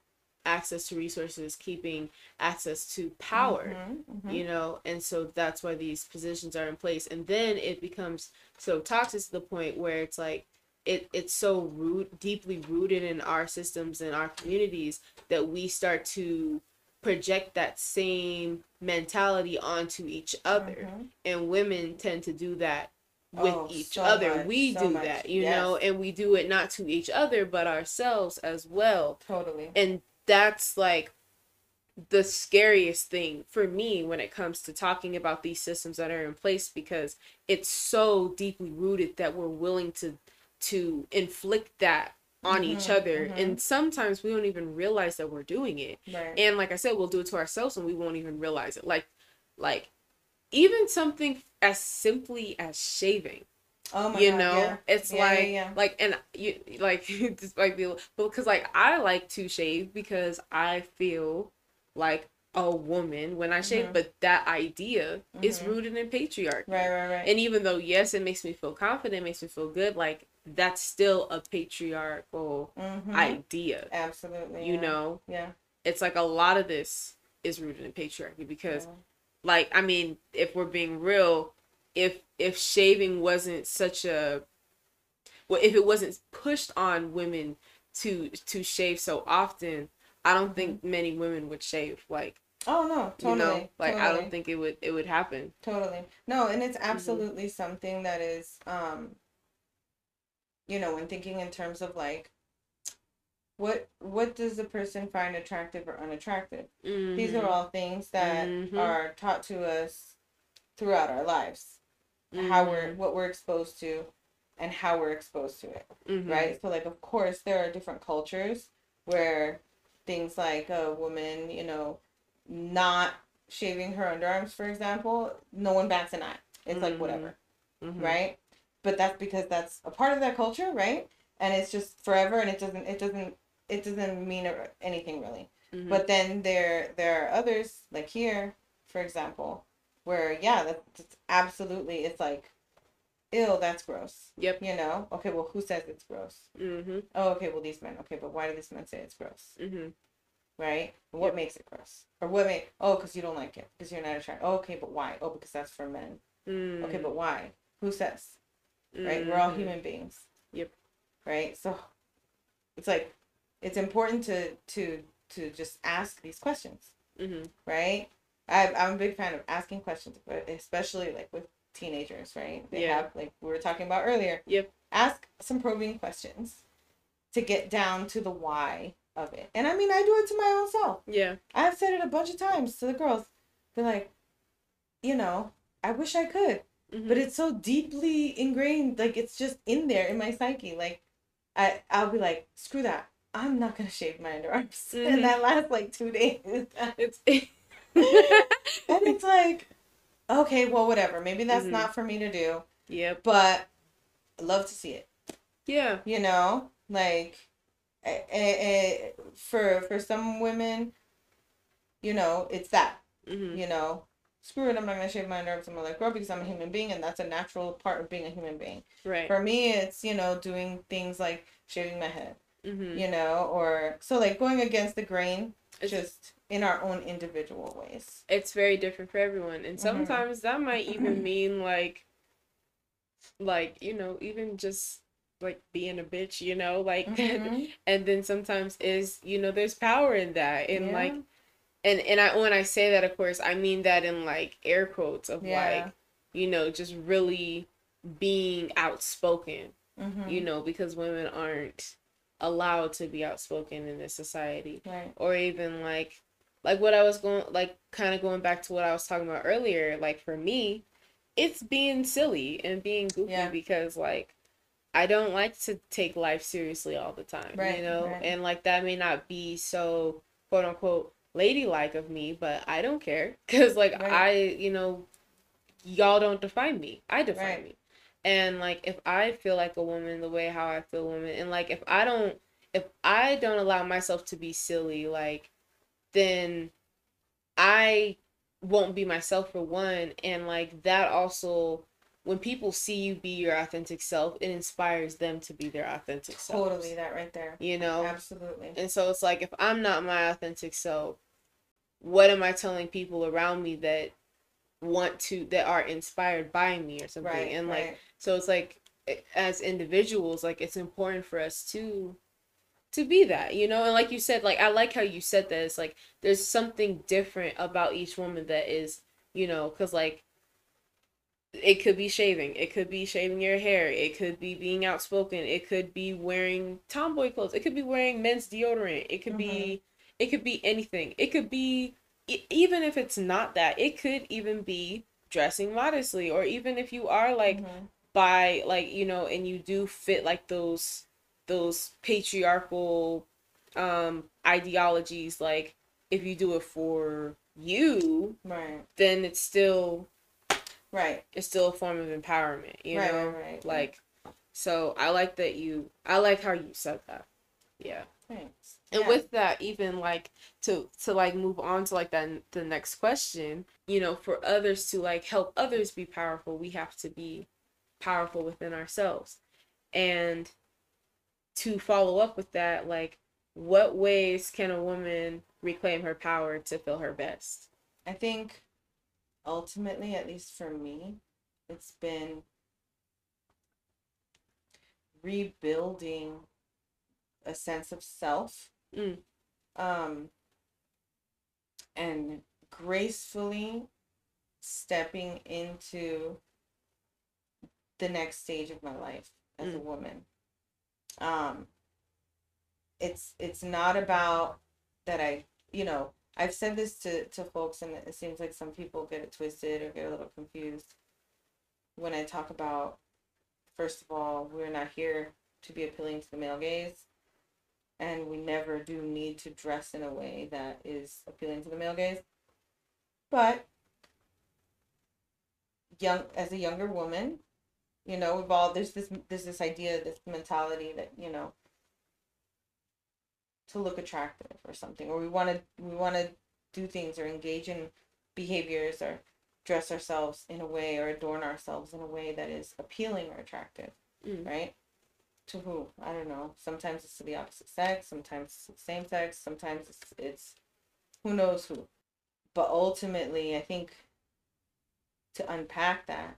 access to resources, keeping access to power, mm-hmm, mm-hmm. you know, and so that's why these positions are in place. And then it becomes so toxic to the point where it's like it it's so root deeply rooted in our systems and our communities that we start to project that same mentality onto each other mm-hmm. and women tend to do that with oh, each so other. Much, we so do much. that, you yes. know, and we do it not to each other but ourselves as well. Totally. And that's like the scariest thing for me when it comes to talking about these systems that are in place because it's so deeply rooted that we're willing to to inflict that on mm-hmm, each other mm-hmm. and sometimes we don't even realize that we're doing it right. and like i said we'll do it to ourselves and we won't even realize it like like even something as simply as shaving Oh my god. you God, know, yeah. it's yeah, like yeah, like and you like just like the because like I like to shave because I feel like a woman when I shave, mm-hmm. but that idea mm-hmm. is rooted in patriarchy. Right, right, right. And even though yes, it makes me feel confident, makes me feel good, like that's still a patriarchal mm-hmm. idea. Absolutely. You know? Yeah. It's like a lot of this is rooted in patriarchy because like I mean, if we're being real, if if shaving wasn't such a well, if it wasn't pushed on women to to shave so often, I don't think mm-hmm. many women would shave. Like, oh no, totally. You know, like totally. I don't think it would it would happen. Totally. No, and it's mm-hmm. absolutely mm-hmm. something that is, um, you know, when thinking in terms of like, what what does the person find attractive or unattractive? Mm-hmm. These are mm-hmm. all things that mm-hmm. are taught to us throughout our lives. How we're what we're exposed to and how we're exposed to it. Right? So like of course there are different cultures where things like a woman, you know, not shaving her underarms, for example, no one bats an eye. It's mm-hmm. like whatever, mm-hmm. right? But that's because that's a part of that culture, right? And it's just forever, and it doesn't, it doesn't, it doesn't mean anything really. Mm-hmm. But then there, there are others like here, for example, where yeah, that's, that's absolutely, it's like ew, that's gross. Yep. You know, okay, well, who says it's gross? Mm-hmm. Oh, okay, well, these men. Okay, but why do these men say it's gross? Mm-hmm. Right? What yep. makes it gross? Or what make? Oh, because you don't like it. Because you're not attracted. Oh, okay, but why? Oh, because that's for men. Mm. Okay, but why? Who says? Mm-hmm. Right? We're all mm-hmm. human beings. Yep. Right? So it's like it's important to to to just ask these questions. Mm-hmm. Right? I, I'm a big fan of asking questions, but especially like with teenagers, right? They yeah. have like we were talking about earlier. Yep. Ask some probing questions to get down to the why of it. And I mean, I do it to my own self. Yeah. I've said it a bunch of times to the girls. They're like, you know, I wish I could, mm-hmm. but it's so deeply ingrained. Like it's just in there in my psyche. Like, I I'll be like, screw that. I'm not gonna shave my underarms, mm-hmm. and that lasts like two days. it's and it's like, okay, well, whatever. Maybe that's mm-hmm. not for me to do. Yep. But I love to see it. Yeah. You know, like, for for some women, you know, it's that. Mm-hmm. You know, screw it. I'm not gonna shave my underarms. I'm gonna let grow because I'm a human being, and that's a natural part of being a human being. Right. For me, it's you know doing things like shaving my head. Mm-hmm. You know, or so like going against the grain. It's just in our own individual ways. It's very different for everyone. And mm-hmm. sometimes mm-hmm. that might even mean like like, you know, even just like being a bitch, you know, like mm-hmm. and then sometimes is, you know, there's power in that. And yeah. like and and I when I say that of course I mean that in like air quotes of yeah. like, you know, just really being outspoken. Mm-hmm. You know, because women aren't allowed to be outspoken in this society. Right. Or even like like what I was going like kind of going back to what I was talking about earlier, like for me, it's being silly and being goofy yeah. because like I don't like to take life seriously all the time, right, you know? Right. And like that may not be so quote unquote ladylike of me, but I don't care cuz like right. I, you know, y'all don't define me. I define me. And like if I feel like a woman the way how I feel woman and like if I don't if I don't allow myself to be silly like then I won't be myself for one. And like that also, when people see you be your authentic self, it inspires them to be their authentic self. Totally, that right there. You know? Absolutely. And so it's like, if I'm not my authentic self, what am I telling people around me that want to, that are inspired by me or something? Right, and like, right. so it's like, eh, as individuals, like, it's important for us to to be that, you know? And like you said, like I like how you said this, like there's something different about each woman that is, you know, cuz like it could be shaving. It could be shaving your hair. It could be being outspoken. It could be wearing tomboy clothes. It could be wearing men's deodorant. It could mm-hmm. be it could be anything. It could be even if it's not that it could even be dressing modestly or even if you are like mm-hmm. by like you know and you do fit like those those patriarchal um ideologies like if you do it for you right. then it's still Right. It's still a form of empowerment, you right, know? Right, right. Like so I like that you I like how you said that. Yeah. Thanks. And yeah. with that even like to to like move on to like that the next question, you know, for others to like help others be powerful, we have to be powerful within ourselves. And to follow up with that, like what ways can a woman reclaim her power to feel her best? I think ultimately, at least for me, it's been rebuilding a sense of self mm. um, and gracefully stepping into the next stage of my life as mm. a woman um it's it's not about that i you know I've said this to, to folks, and it seems like some people get it twisted or get a little confused when I talk about, first of all, we're not here to be appealing to the male gaze, and we never do need to dress in a way that is appealing to the male gaze. But young as a younger woman, you know, we've all there's this there's this idea, this mentality that you know to look attractive or something or we want to we want to do things or engage in behaviors or dress ourselves in a way or adorn ourselves in a way that is appealing or attractive mm. right to who i don't know sometimes it's to the opposite sex sometimes it's the same sex sometimes it's, it's who knows who but ultimately i think to unpack that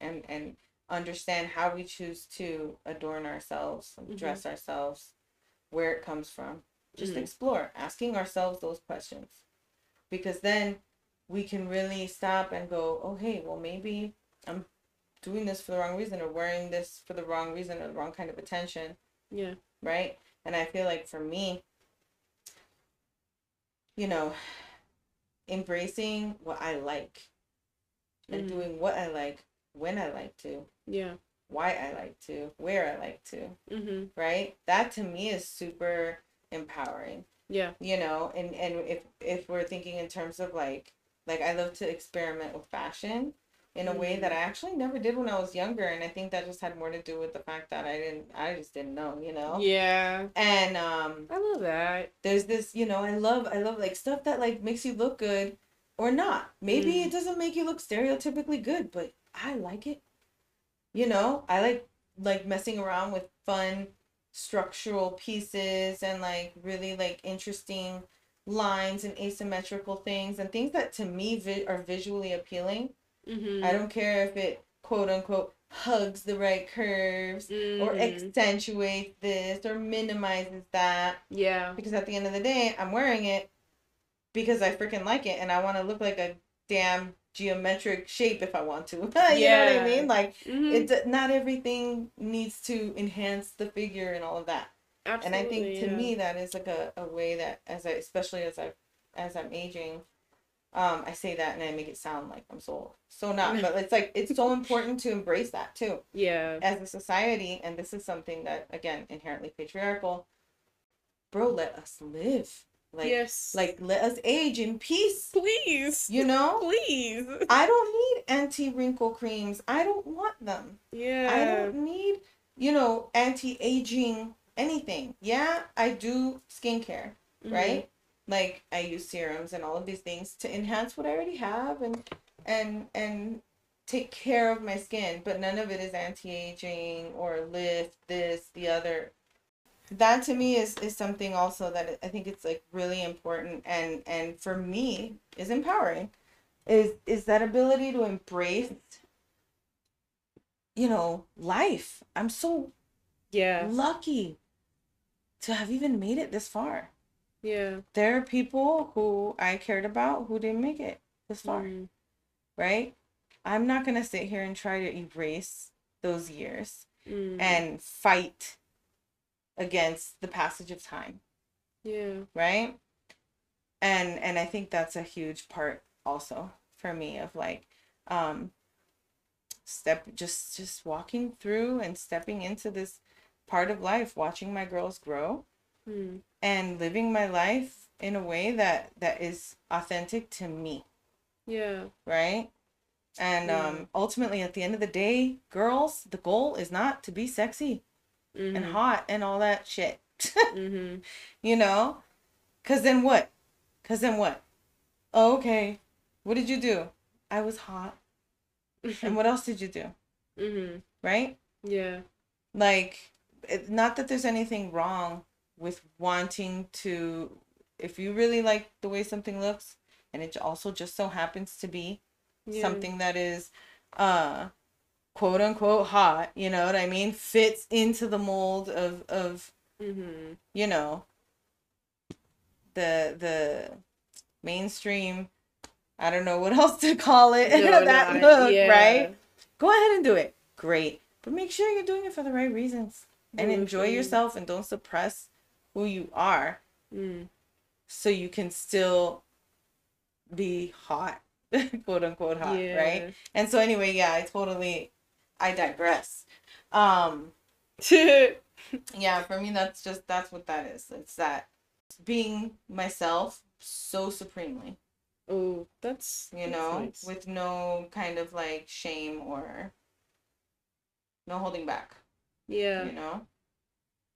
and and understand how we choose to adorn ourselves and mm-hmm. dress ourselves where it comes from. Just mm-hmm. explore, asking ourselves those questions. Because then we can really stop and go, oh, hey, well, maybe I'm doing this for the wrong reason or wearing this for the wrong reason or the wrong kind of attention. Yeah. Right? And I feel like for me, you know, embracing what I like and mm-hmm. doing what I like when I like to. Yeah why I like to, where I like to, mm-hmm. right? That to me is super empowering. Yeah. You know, and and if if we're thinking in terms of like like I love to experiment with fashion in a mm-hmm. way that I actually never did when I was younger, and I think that just had more to do with the fact that I didn't I just didn't know, you know. Yeah. And um. I love that. There's this, you know, I love I love like stuff that like makes you look good or not. Maybe mm. it doesn't make you look stereotypically good, but I like it you know i like like messing around with fun structural pieces and like really like interesting lines and asymmetrical things and things that to me vi- are visually appealing mm-hmm. i don't care if it quote unquote hugs the right curves mm-hmm. or accentuates this or minimizes that yeah because at the end of the day i'm wearing it because i freaking like it and i want to look like a damn geometric shape if I want to. you yeah. know what I mean? Like mm-hmm. it not everything needs to enhance the figure and all of that. Absolutely, and I think to yeah. me that is like a, a way that as I especially as I as I'm aging, um, I say that and I make it sound like I'm so so not, but it's like it's so important to embrace that too. Yeah. As a society, and this is something that again inherently patriarchal. Bro, let us live. Like, yes. Like, let us age in peace. Please. You know? Please. I don't need anti wrinkle creams. I don't want them. Yeah. I don't need, you know, anti aging anything. Yeah, I do skincare, mm-hmm. right? Like, I use serums and all of these things to enhance what I already have and, and, and, take care of my skin but none of it is anti-aging or lift this the other that to me is is something also that I think it's like really important and and for me is empowering is is that ability to embrace you know life. I'm so yeah. lucky to have even made it this far. Yeah. There are people who i cared about who didn't make it this far mm. right? I'm not gonna sit here and try to erase those years mm. and fight against the passage of time. Yeah. Right? And and I think that's a huge part also for me of like um step just just walking through and stepping into this part of life watching my girls grow mm. and living my life in a way that that is authentic to me yeah right and yeah. um ultimately at the end of the day girls the goal is not to be sexy mm-hmm. and hot and all that shit. Mm-hmm. you know? Because then what? Because then what? Oh, okay. What did you do? I was hot. And what else did you do? Mm-hmm. right? Yeah. Like not that there's anything wrong with wanting to if you really like the way something looks and it also just so happens to be yeah. something that is uh quote unquote hot you know what i mean fits into the mold of of mm-hmm. you know the the mainstream i don't know what else to call it no, that not, look yeah. right go ahead and do it great but make sure you're doing it for the right reasons and enjoy yourself and don't suppress who you are mm. so you can still be hot quote unquote hot yeah. right and so anyway yeah i totally i digress um yeah for me that's just that's what that is it's that being myself so supremely oh that's you know nice. with no kind of like shame or no holding back yeah. You know?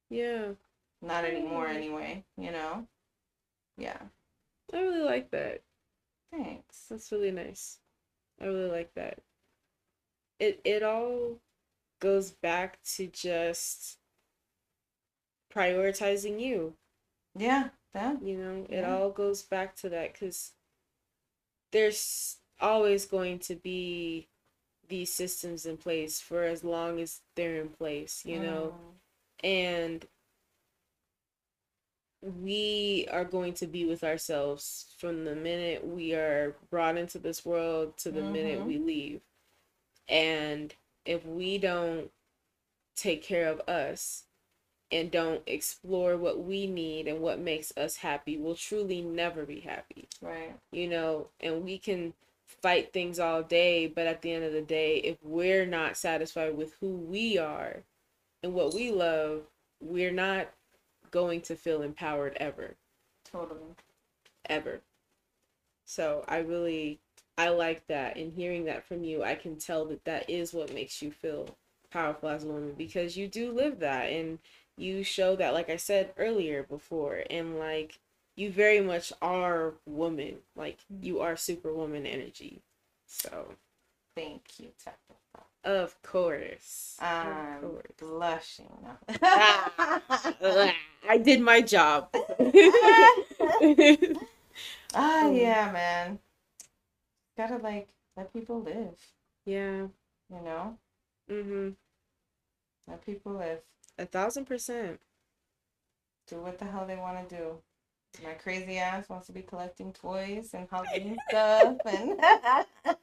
Yeah. Not anymore anyway, you know? Yeah. I really like that. Thanks. That's really nice. I really like that. It it all goes back to just prioritizing you. Yeah, that. You know, it yeah. all goes back to that cuz there's always going to be these systems in place for as long as they're in place, you know? Mm. And we are going to be with ourselves from the minute we are brought into this world to the mm-hmm. minute we leave. And if we don't take care of us and don't explore what we need and what makes us happy, we'll truly never be happy. Right. You know, and we can fight things all day, but at the end of the day, if we're not satisfied with who we are and what we love, we're not going to feel empowered ever. Totally. Ever. So I really I like that and hearing that from you, I can tell that that is what makes you feel powerful as a woman because you do live that and you show that like I said earlier before and like you very much are woman. Like mm-hmm. you are superwoman energy. So thank you, Of course. I'm of course. blushing. I did my job. ah, yeah, man. Gotta like let people live. Yeah. You know. Mhm. Let people live. A thousand percent. Do what the hell they want to do. My crazy ass wants to be collecting toys and Halloween stuff, and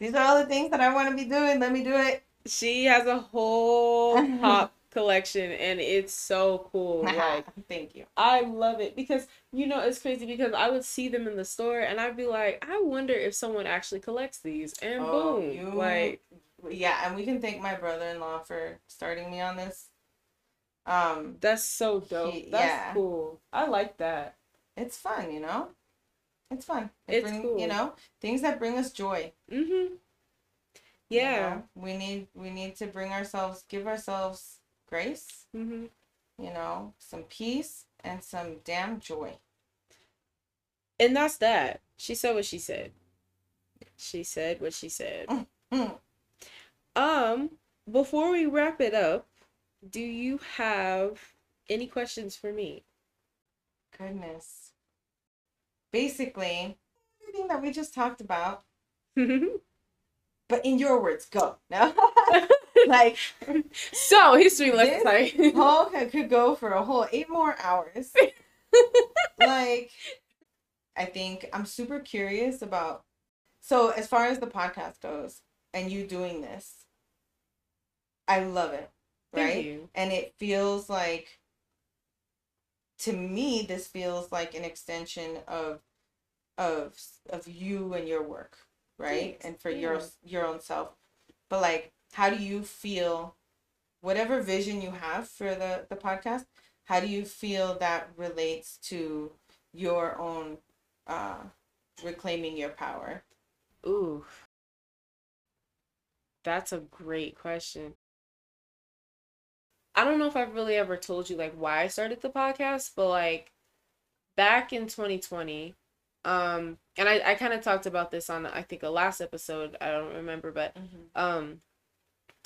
these are all the things that I want to be doing. Let me do it. She has a whole pop collection, and it's so cool. like, thank you. I love it because you know it's crazy because I would see them in the store, and I'd be like, I wonder if someone actually collects these, and oh, boom, you... like, yeah. And we can thank my brother-in-law for starting me on this. Um, that's so dope. He, that's yeah. cool. I like that it's fun, you know. It's fun. It it's bring, cool. You know, things that bring us joy. Mhm. Yeah. You know, we need we need to bring ourselves, give ourselves grace. Mhm. You know, some peace and some damn joy. And that's that. She said what she said. She said what she said. um, before we wrap it up, do you have any questions for me? Goodness basically everything that we just talked about. but in your words, go. No. like so history lesson. Paul could go for a whole eight more hours. like I think I'm super curious about so as far as the podcast goes, and you doing this. I love it. Right? And it feels like to me this feels like an extension of of of you and your work, right? And for yeah. your your own self. But like how do you feel whatever vision you have for the the podcast, how do you feel that relates to your own uh reclaiming your power? Ooh. That's a great question. I don't know if I've really ever told you like why I started the podcast, but like back in 2020, um, and I, I kind of talked about this on I think a last episode. I don't remember, but mm-hmm. um,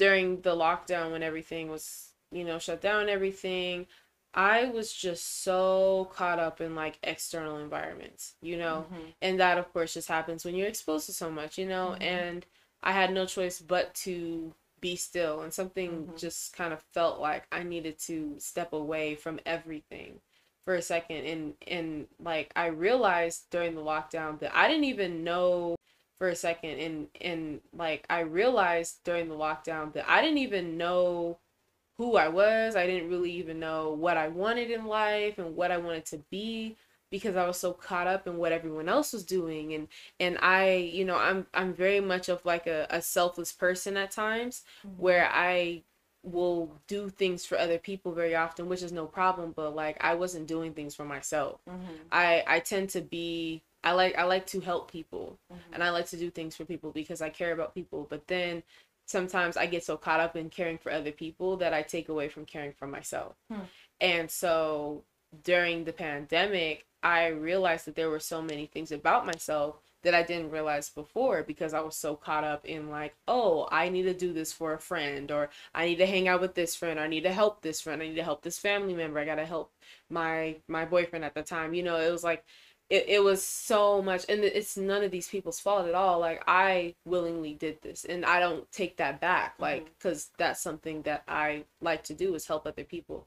during the lockdown when everything was you know shut down, everything, I was just so caught up in like external environments, you know, mm-hmm. and that of course just happens when you're exposed to so much, you know, mm-hmm. and I had no choice but to be still and something mm-hmm. just kind of felt like I needed to step away from everything for a second and and like I realized during the lockdown that I didn't even know for a second and and like I realized during the lockdown that I didn't even know who I was. I didn't really even know what I wanted in life and what I wanted to be because I was so caught up in what everyone else was doing and and I you know I'm I'm very much of like a, a selfless person at times mm-hmm. where I will do things for other people very often which is no problem but like I wasn't doing things for myself mm-hmm. I I tend to be I like I like to help people mm-hmm. and I like to do things for people because I care about people but then sometimes I get so caught up in caring for other people that I take away from caring for myself hmm. and so during the pandemic I realized that there were so many things about myself that I didn't realize before because I was so caught up in like, oh, I need to do this for a friend or I need to hang out with this friend, or I need to help this friend, I need to help this family member, I gotta help my my boyfriend at the time. You know, it was like it, it was so much and it's none of these people's fault at all like i willingly did this and i don't take that back like because mm-hmm. that's something that i like to do is help other people.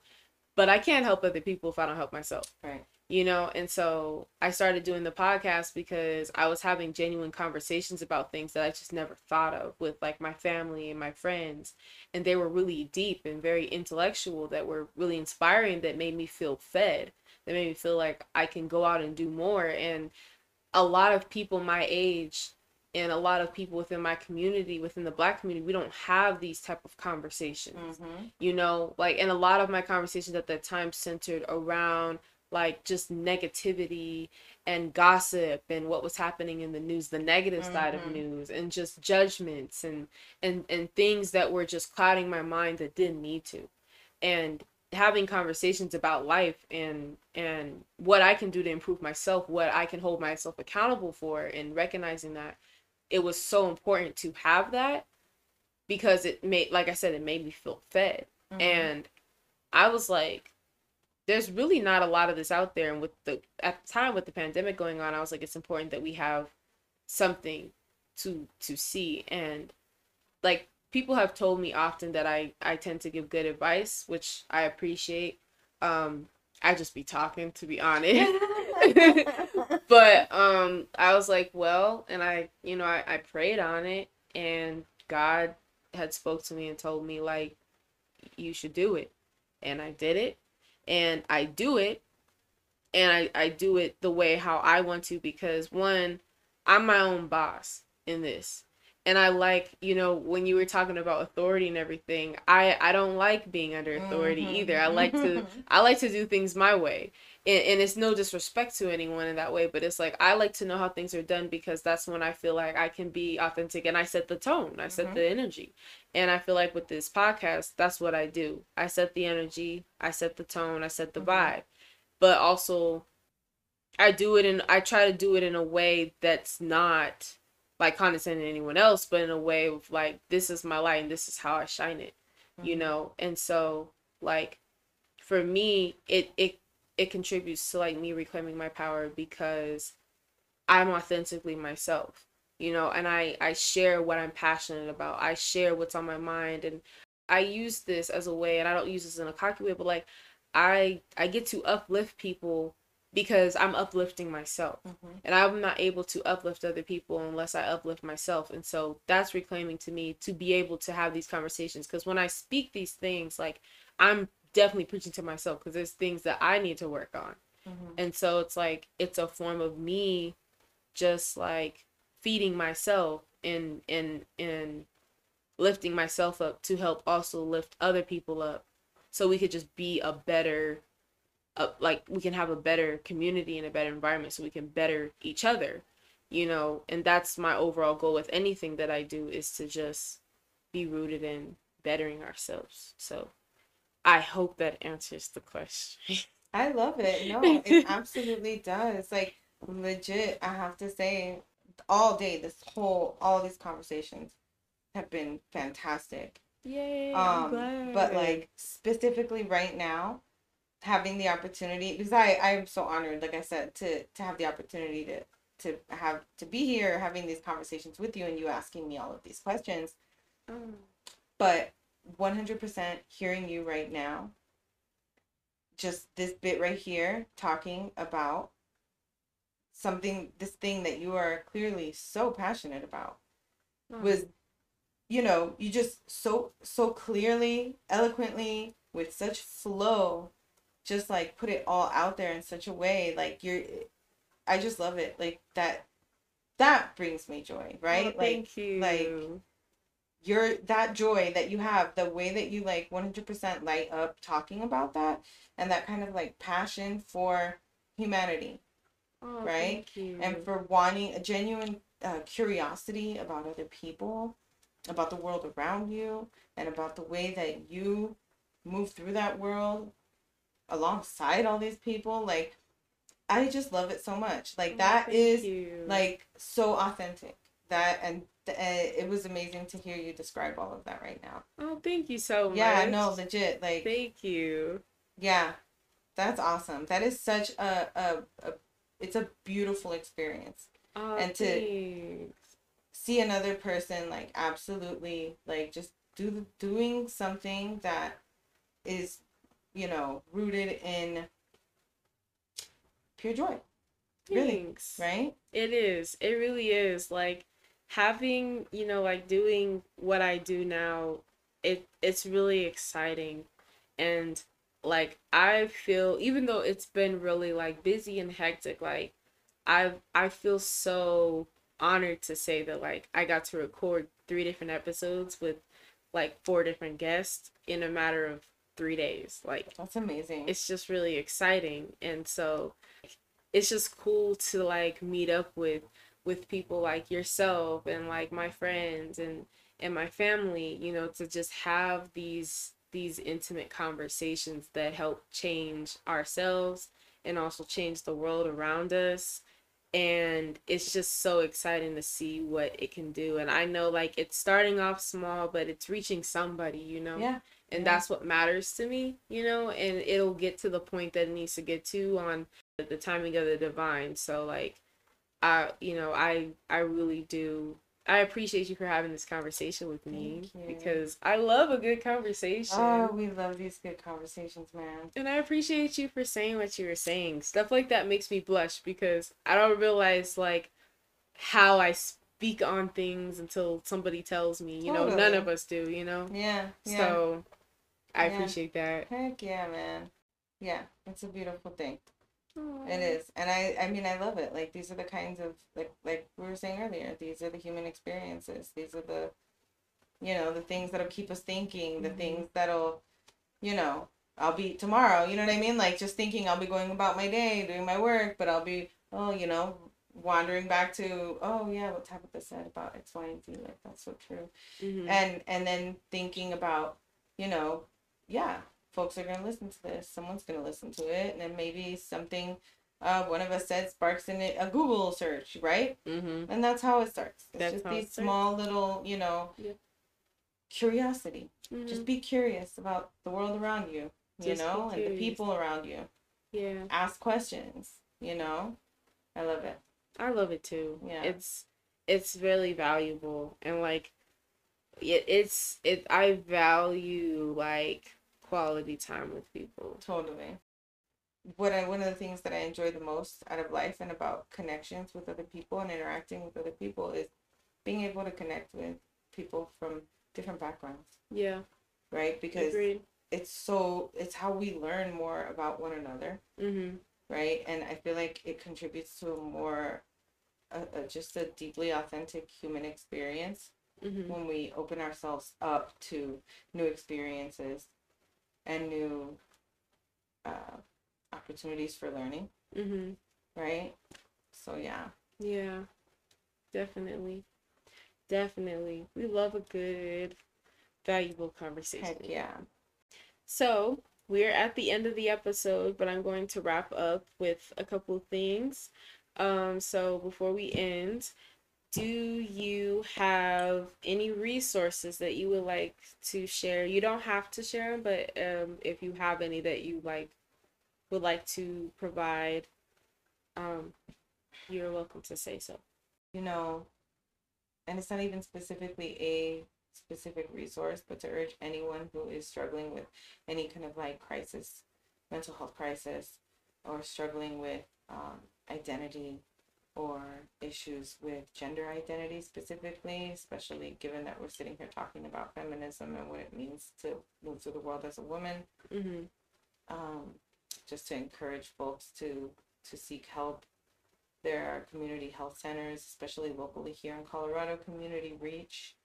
But i can't help other people if i don't help myself. Right. You know and so i started doing the podcast because i was having genuine conversations about things that i just never thought of with like my family and my friends. And they were really deep and very intellectual that were really inspiring that made me feel fed that made me feel like i can go out and do more and a lot of people my age and a lot of people within my community within the black community we don't have these type of conversations mm-hmm. you know like and a lot of my conversations at that time centered around like just negativity and gossip and what was happening in the news the negative mm-hmm. side of mm-hmm. news and just judgments and and and things that were just clouding my mind that didn't need to and having conversations about life and and what I can do to improve myself, what I can hold myself accountable for and recognizing that it was so important to have that because it made like I said it made me feel fed. Mm-hmm. And I was like there's really not a lot of this out there and with the at the time with the pandemic going on i was like it's important that we have something to to see and like people have told me often that i i tend to give good advice which i appreciate. Um i just be talking to be honest. But um i was like well and i you know I, I prayed on it and god had spoke to me and told me like you should do it. And i did it. And I do it and I, I do it the way how I want to because one, I'm my own boss in this. And I like, you know, when you were talking about authority and everything, I I don't like being under authority mm-hmm. either. I like to I like to do things my way and, and it's no disrespect to anyone in that way but it's like i like to know how things are done because that's when i feel like i can be authentic and i set the tone i set mm-hmm. the energy and i feel like with this podcast that's what i do i set the energy i set the tone i set the mm-hmm. vibe but also i do it and i try to do it in a way that's not like condescending anyone else but in a way of like this is my light and this is how i shine it mm-hmm. you know and so like for me it it it contributes to like me reclaiming my power because I'm authentically myself, you know, and I I share what I'm passionate about. I share what's on my mind and I use this as a way and I don't use this in a cocky way, but like I I get to uplift people because I'm uplifting myself. Mm-hmm. And I'm not able to uplift other people unless I uplift myself. And so that's reclaiming to me to be able to have these conversations. Because when I speak these things, like I'm definitely preaching to myself because there's things that I need to work on. Mm-hmm. And so it's like, it's a form of me just like feeding myself and, and, and lifting myself up to help also lift other people up so we could just be a better uh, like we can have a better community and a better environment so we can better each other you know? And that's my overall goal with anything that i do is to just be rooted in bettering ourselves. So i hope that answers the question. I love it. No it absolutely does. Like legit i have to say all day this whole all these conversations have been fantastic. Yay, um but like specifically right now having the opportunity because I I am so honored, like I said, to to have the opportunity to to have to be here having these conversations with you and you asking me all of these questions. Mm. But 100% hearing you right now, just this bit right here talking about something, this thing that you are clearly so passionate about mm. was, you know, you just so, so clearly, eloquently, with such flow just like put it all out there in such a way like you're I just love it. Like that that brings me joy, right? Oh, like you. like your that joy that you have, the way that you like 100% light up talking about that and that kind of like passion for humanity. Oh, right? And for wanting a genuine uh, curiosity about other people, about the world around you, and about the way that you move through that world alongside all these people like i just love it so much. Like oh, that is you. like so authentic. That and uh, it was amazing to hear you describe all of that right now. Oh thank you so much yeah no legit like thank you. Yeah that's awesome. That is such a a, a it's a beautiful experience. Oh, and to thanks. see another person like absolutely like just do doing something that is you know, rooted in pure joy. Thanks. Really, right? It is. It really is. Like having, you know, like doing what I do now, it it's really exciting. And like I feel even though it's been really like busy and hectic, like I I feel so honored to say that like I got to record three different episodes with like four different guests in a matter of three days. Like that's amazing. It's just really exciting, and so it's just cool to like meet up with with people like yourself and like my friends and and my family. You know, to just have these these intimate conversations that help change ourselves and also change the world around us and it's just so exciting to see what it can do and i know like it's starting off small but it's reaching somebody you know yeah and mm-hmm. that's what matters to me you know and it'll get to the point that it needs to get to on the timing of the divine so like i you know i i really do I appreciate you for having this conversation with me because I love a good conversation. Oh, we love these good conversations, man. And I appreciate you for saying what you were saying. Stuff like that makes me blush because I don't realize like how I speak on things until somebody tells me. You totally. know, none of us do. You know. Yeah. yeah. So I yeah. appreciate that. Heck yeah, man. Yeah, it's a beautiful thing. Aww. It is, and I I mean I love it. Like these are the kinds of like like we were saying earlier. These are the human experiences. These are the, you know, the things that'll keep us thinking. The mm-hmm. things that'll, you know, I'll be tomorrow. You know what I mean? Like just thinking I'll be going about my day, doing my work, but I'll be oh you know wandering back to oh yeah what Tabitha said about X Y and Z like that's so true, mm-hmm. and and then thinking about you know yeah, folks are gonna listen to this. Someone's gonna listen to it, and then maybe something uh, one of us said sparks in it a Google search, right? Mm-hmm. And that's how it starts. It's that's just these small little, you know, yep. curiosity. Mm-hmm. Just be curious about the world around you, you just know, and the people around you. Yeah. Ask questions, you know. I love it. I love it too. Yeah. It's it's really valuable and like it, it's it I value like quality time with people. Totally. what I one of the things that I enjoy the most out of life and about connections with other people and interacting with other people is being able to connect with people from different backgrounds. Yeah. Right? Because Agreed. it's so it's how we learn more about one another. Mm-hmm. Right? And I feel like it contributes to a more a, a just a deeply authentic human experience mm-hmm. when we open ourselves up to new experiences and new uh, opportunities for learning. Mm-hmm. Right? So, yeah. Yeah, definitely. Definitely. We love a good, valuable conversation. Heck yeah. So, we're at the end of the episode, but I'm going to wrap up with a couple things. Um, so before we end, do you have any resources that you would like to share? You don't have to share them, but um, if you have any that you like would like to provide, um, you're welcome to say so. You know, and it's not even specifically a specific resource, but to urge anyone who is struggling with any kind of like crisis, mental health crisis, or struggling with um, identity or issues with gender identity specifically, especially given that we're sitting here talking about feminism and what it means to move through the world as a woman. Mm-hmm. Um, just to encourage folks to to seek help. There are community health centers, especially locally here in Colorado. Community Reach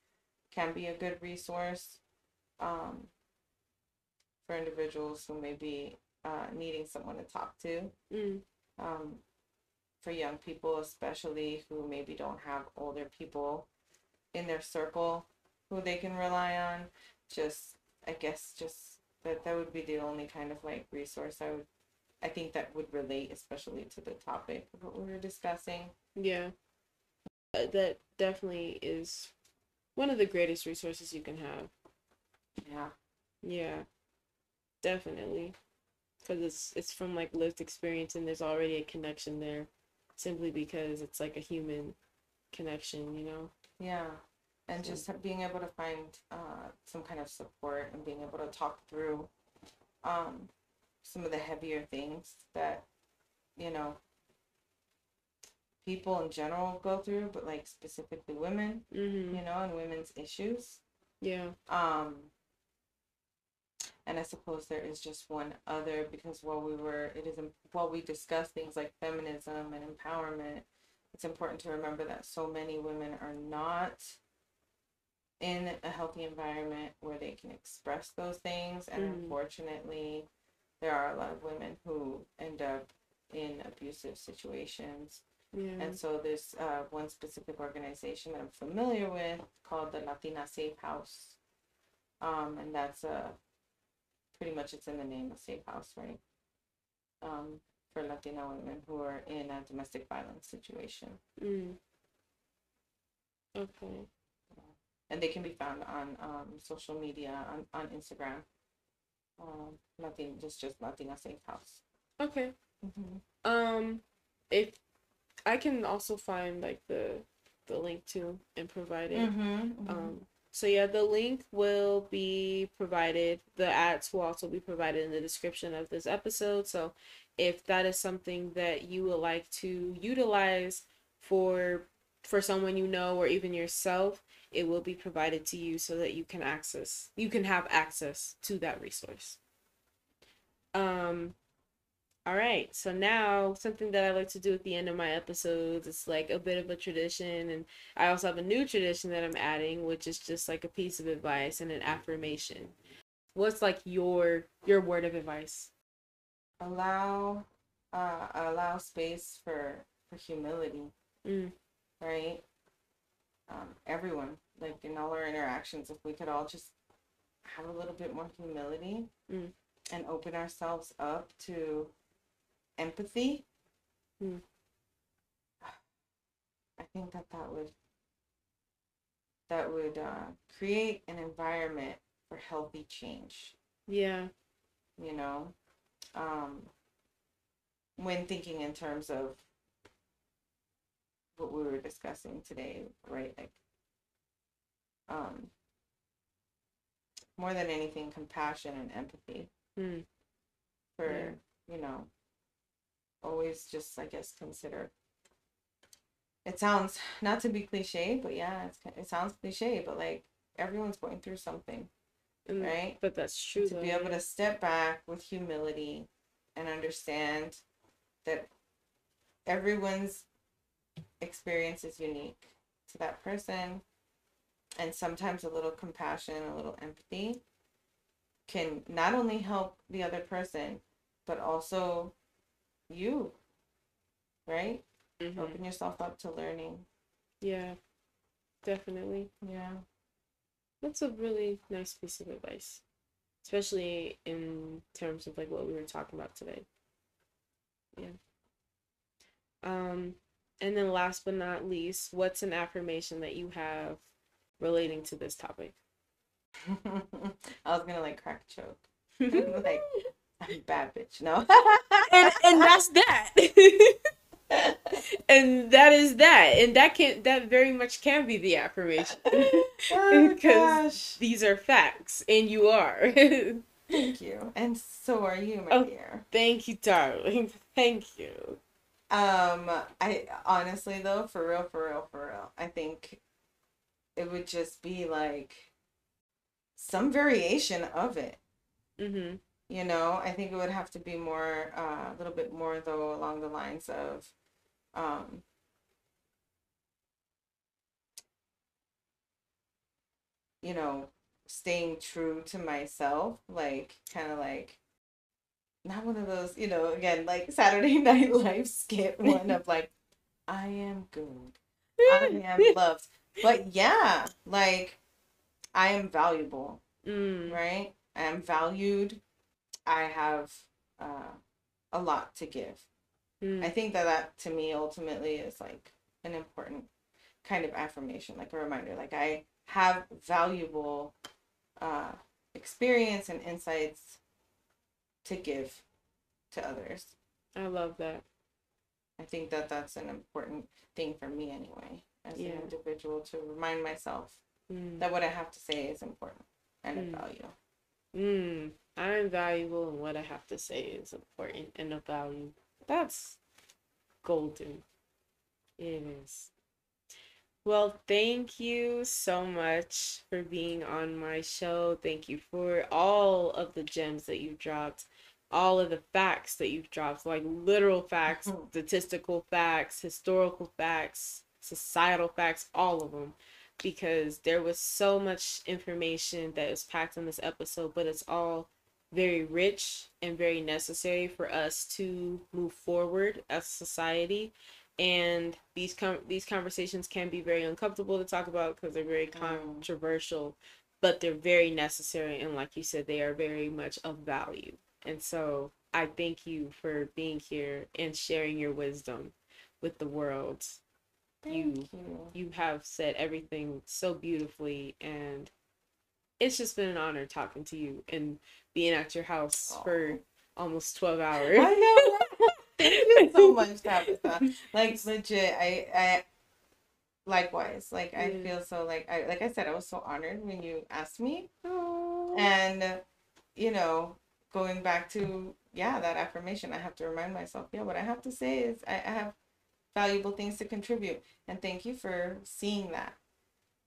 can be a good resource um, for individuals who may be uh, needing someone to talk to. Mm. Um, for young people, especially who maybe don't have older people in their circle who they can rely on. Just, I guess, just that that would be the only kind of like resource I would, I think that would relate, especially to the topic of what we were discussing. Yeah, uh, that definitely is one of the greatest resources you can have. Yeah. Yeah. Definitely. Cuz it's it's from like lived experience and there's already a connection there simply because it's like a human connection, you know? Yeah. And so. just being able to find uh, some kind of support and being able to talk through um, some of the heavier things that, you know, people in general go through, but like specifically women, mm-hmm. you know, and women's issues. Yeah. Um, and I suppose there is just one other because while we were, it is while we discuss things like feminism and empowerment, it's important to remember that so many women are not in a healthy environment where they can express those things, and mm. unfortunately, there are a lot of women who end up in abusive situations. Yeah. And so there's uh, one specific organization that I'm familiar with called the Latina Safe House. Um, and that's a pretty much it's in the name of safe house, right? Um, for Latino women who are in a domestic violence situation. Mm. Okay. And they can be found on um, social media on, on Instagram. Um, Latin, just just Latina Safe House. Okay. Mm-hmm. Um, if I can also find like the the link to and provide it. Mm-hmm, mm-hmm. Um, so yeah, the link will be provided. The ads will also be provided in the description of this episode. So if that is something that you would like to utilize for for someone you know or even yourself, it will be provided to you so that you can access you can have access to that resource. Um all right, so now something that I like to do at the end of my episodes, it's like a bit of a tradition, and I also have a new tradition that I'm adding, which is just like a piece of advice and an affirmation. What's like your your word of advice? Allow, uh, allow space for for humility, mm. right? Um, everyone, like in all our interactions, if we could all just have a little bit more humility mm. and open ourselves up to empathy, hmm. I think that that would that would uh, create an environment for healthy change. Yeah. You know, um, when thinking in terms of what we were discussing today, right? Like, um, more than anything, compassion and empathy mm. for, yeah. you know, always just, I guess, consider. It sounds not to be cliche, but yeah, it's, it sounds cliche, but like everyone's going through something, mm, right? But that's true. To though, be able to step back with humility and understand that everyone's experience is unique to that person and sometimes a little compassion a little empathy can not only help the other person but also you right? Mm-hmm. open yourself up to learning. Yeah definitely. Yeah. That's a really nice piece of advice especially in terms of like what we were talking about today. Yeah. Um and then last but not least what's an affirmation that you have relating to this topic? I was gonna like crack a joke. Like i'm a bad bitch. No and and that's that. And that is that. And that can that very much can be the affirmation. Oh, because these are facts and you are. Thank you. And so are you my oh, dear. thank you darling. Thank you. Um i honestly though for real for real for real i think it would just be like some variation of it. Mm-hmm. You know i think it would have to be more uh, a little bit more though along the lines of um, you know, staying true to myself, like kind of like not one of those, you know, again, like Saturday Night Live skit one of like, I am good. I am loved. But yeah, like I am valuable. Mm. Right? I am valued. I have uh, a lot to give. Mm. I think that that to me ultimately is like an important kind of affirmation, like a reminder. Like I have valuable uh, experience and insights to give to others. I love that. I think that that's an important thing for me anyway, as yeah. an individual, to remind myself mm. that what I have to say is important and mm. of value. Mm. I'm valuable, and what I have to say is important and of value. That's golden. It is. Well, thank you so much for being on my show. Thank you for all of the gems that you've dropped, all of the facts that you've dropped, like literal facts, mm-hmm. statistical facts, historical facts, societal facts, all of them. Because there was so much information that was packed in this episode, but it's all very rich and very necessary for us to move forward as a society. And these com- these conversations can be very uncomfortable to talk about because they're very mm. controversial but they're very necessary and like you said they are very much of value. And so i thank you for being here and sharing your wisdom with the world. You, you. you have said everything so beautifully and it's just been an honor talking to you and being at your house Aww. for almost 12 hours. I know. Thank you so much, Tabitha. Like legit, I I likewise. Like I feel so like I like I said, I was so honored when you asked me. Aww. And you know, going back to yeah, that affirmation, I have to remind myself, yeah, what I have to say is I, I have valuable things to contribute. And thank you for seeing that.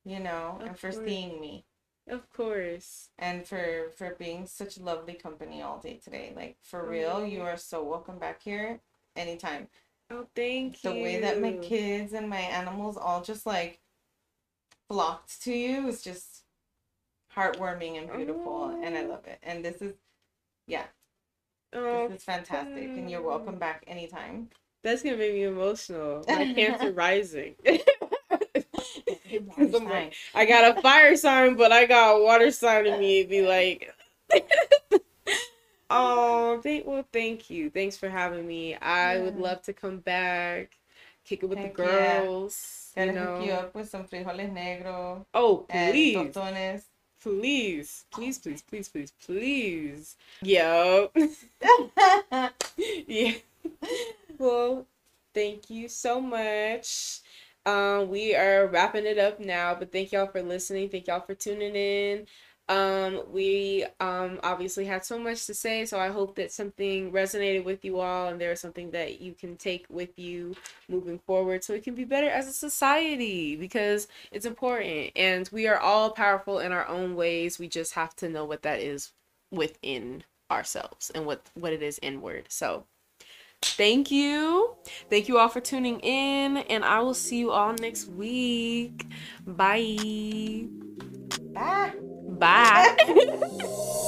You know, of and for course. seeing me. Of course. And for for being such lovely company all day today. Like for real, oh. you are so welcome back here anytime. Oh, thank the you. The way that my kids and my animals all just like flocked to you is just heartwarming and beautiful oh. and I oh. love it. And this is yeah. Oh, this is fantastic and you're welcome back anytime. That's gonna make me emotional. My cancer rising. like, I got a fire sign, but I got a water sign in me. Be like, oh, thank well, thank you. Thanks for having me. I yeah. would love to come back, kick it with Heck the girls. Yeah. You know, hook you up with some frijoles negro. Oh, please. tostones. Please, please, please, please, please, please. Yo. yeah. Well, thank you so much. Um, we are wrapping it up now, but thank y'all for listening. Thank y'all for tuning in. Um, we um, obviously had so much to say, so I hope that something resonated with you all and there's something that you can take with you moving forward so we can be better as a society because it's important and we are all powerful in our own ways. We just have to know what that is within ourselves and what what it is inward. So, thank you. Thank you all for tuning in and I will see you all next week. Bye. Bye. Bye.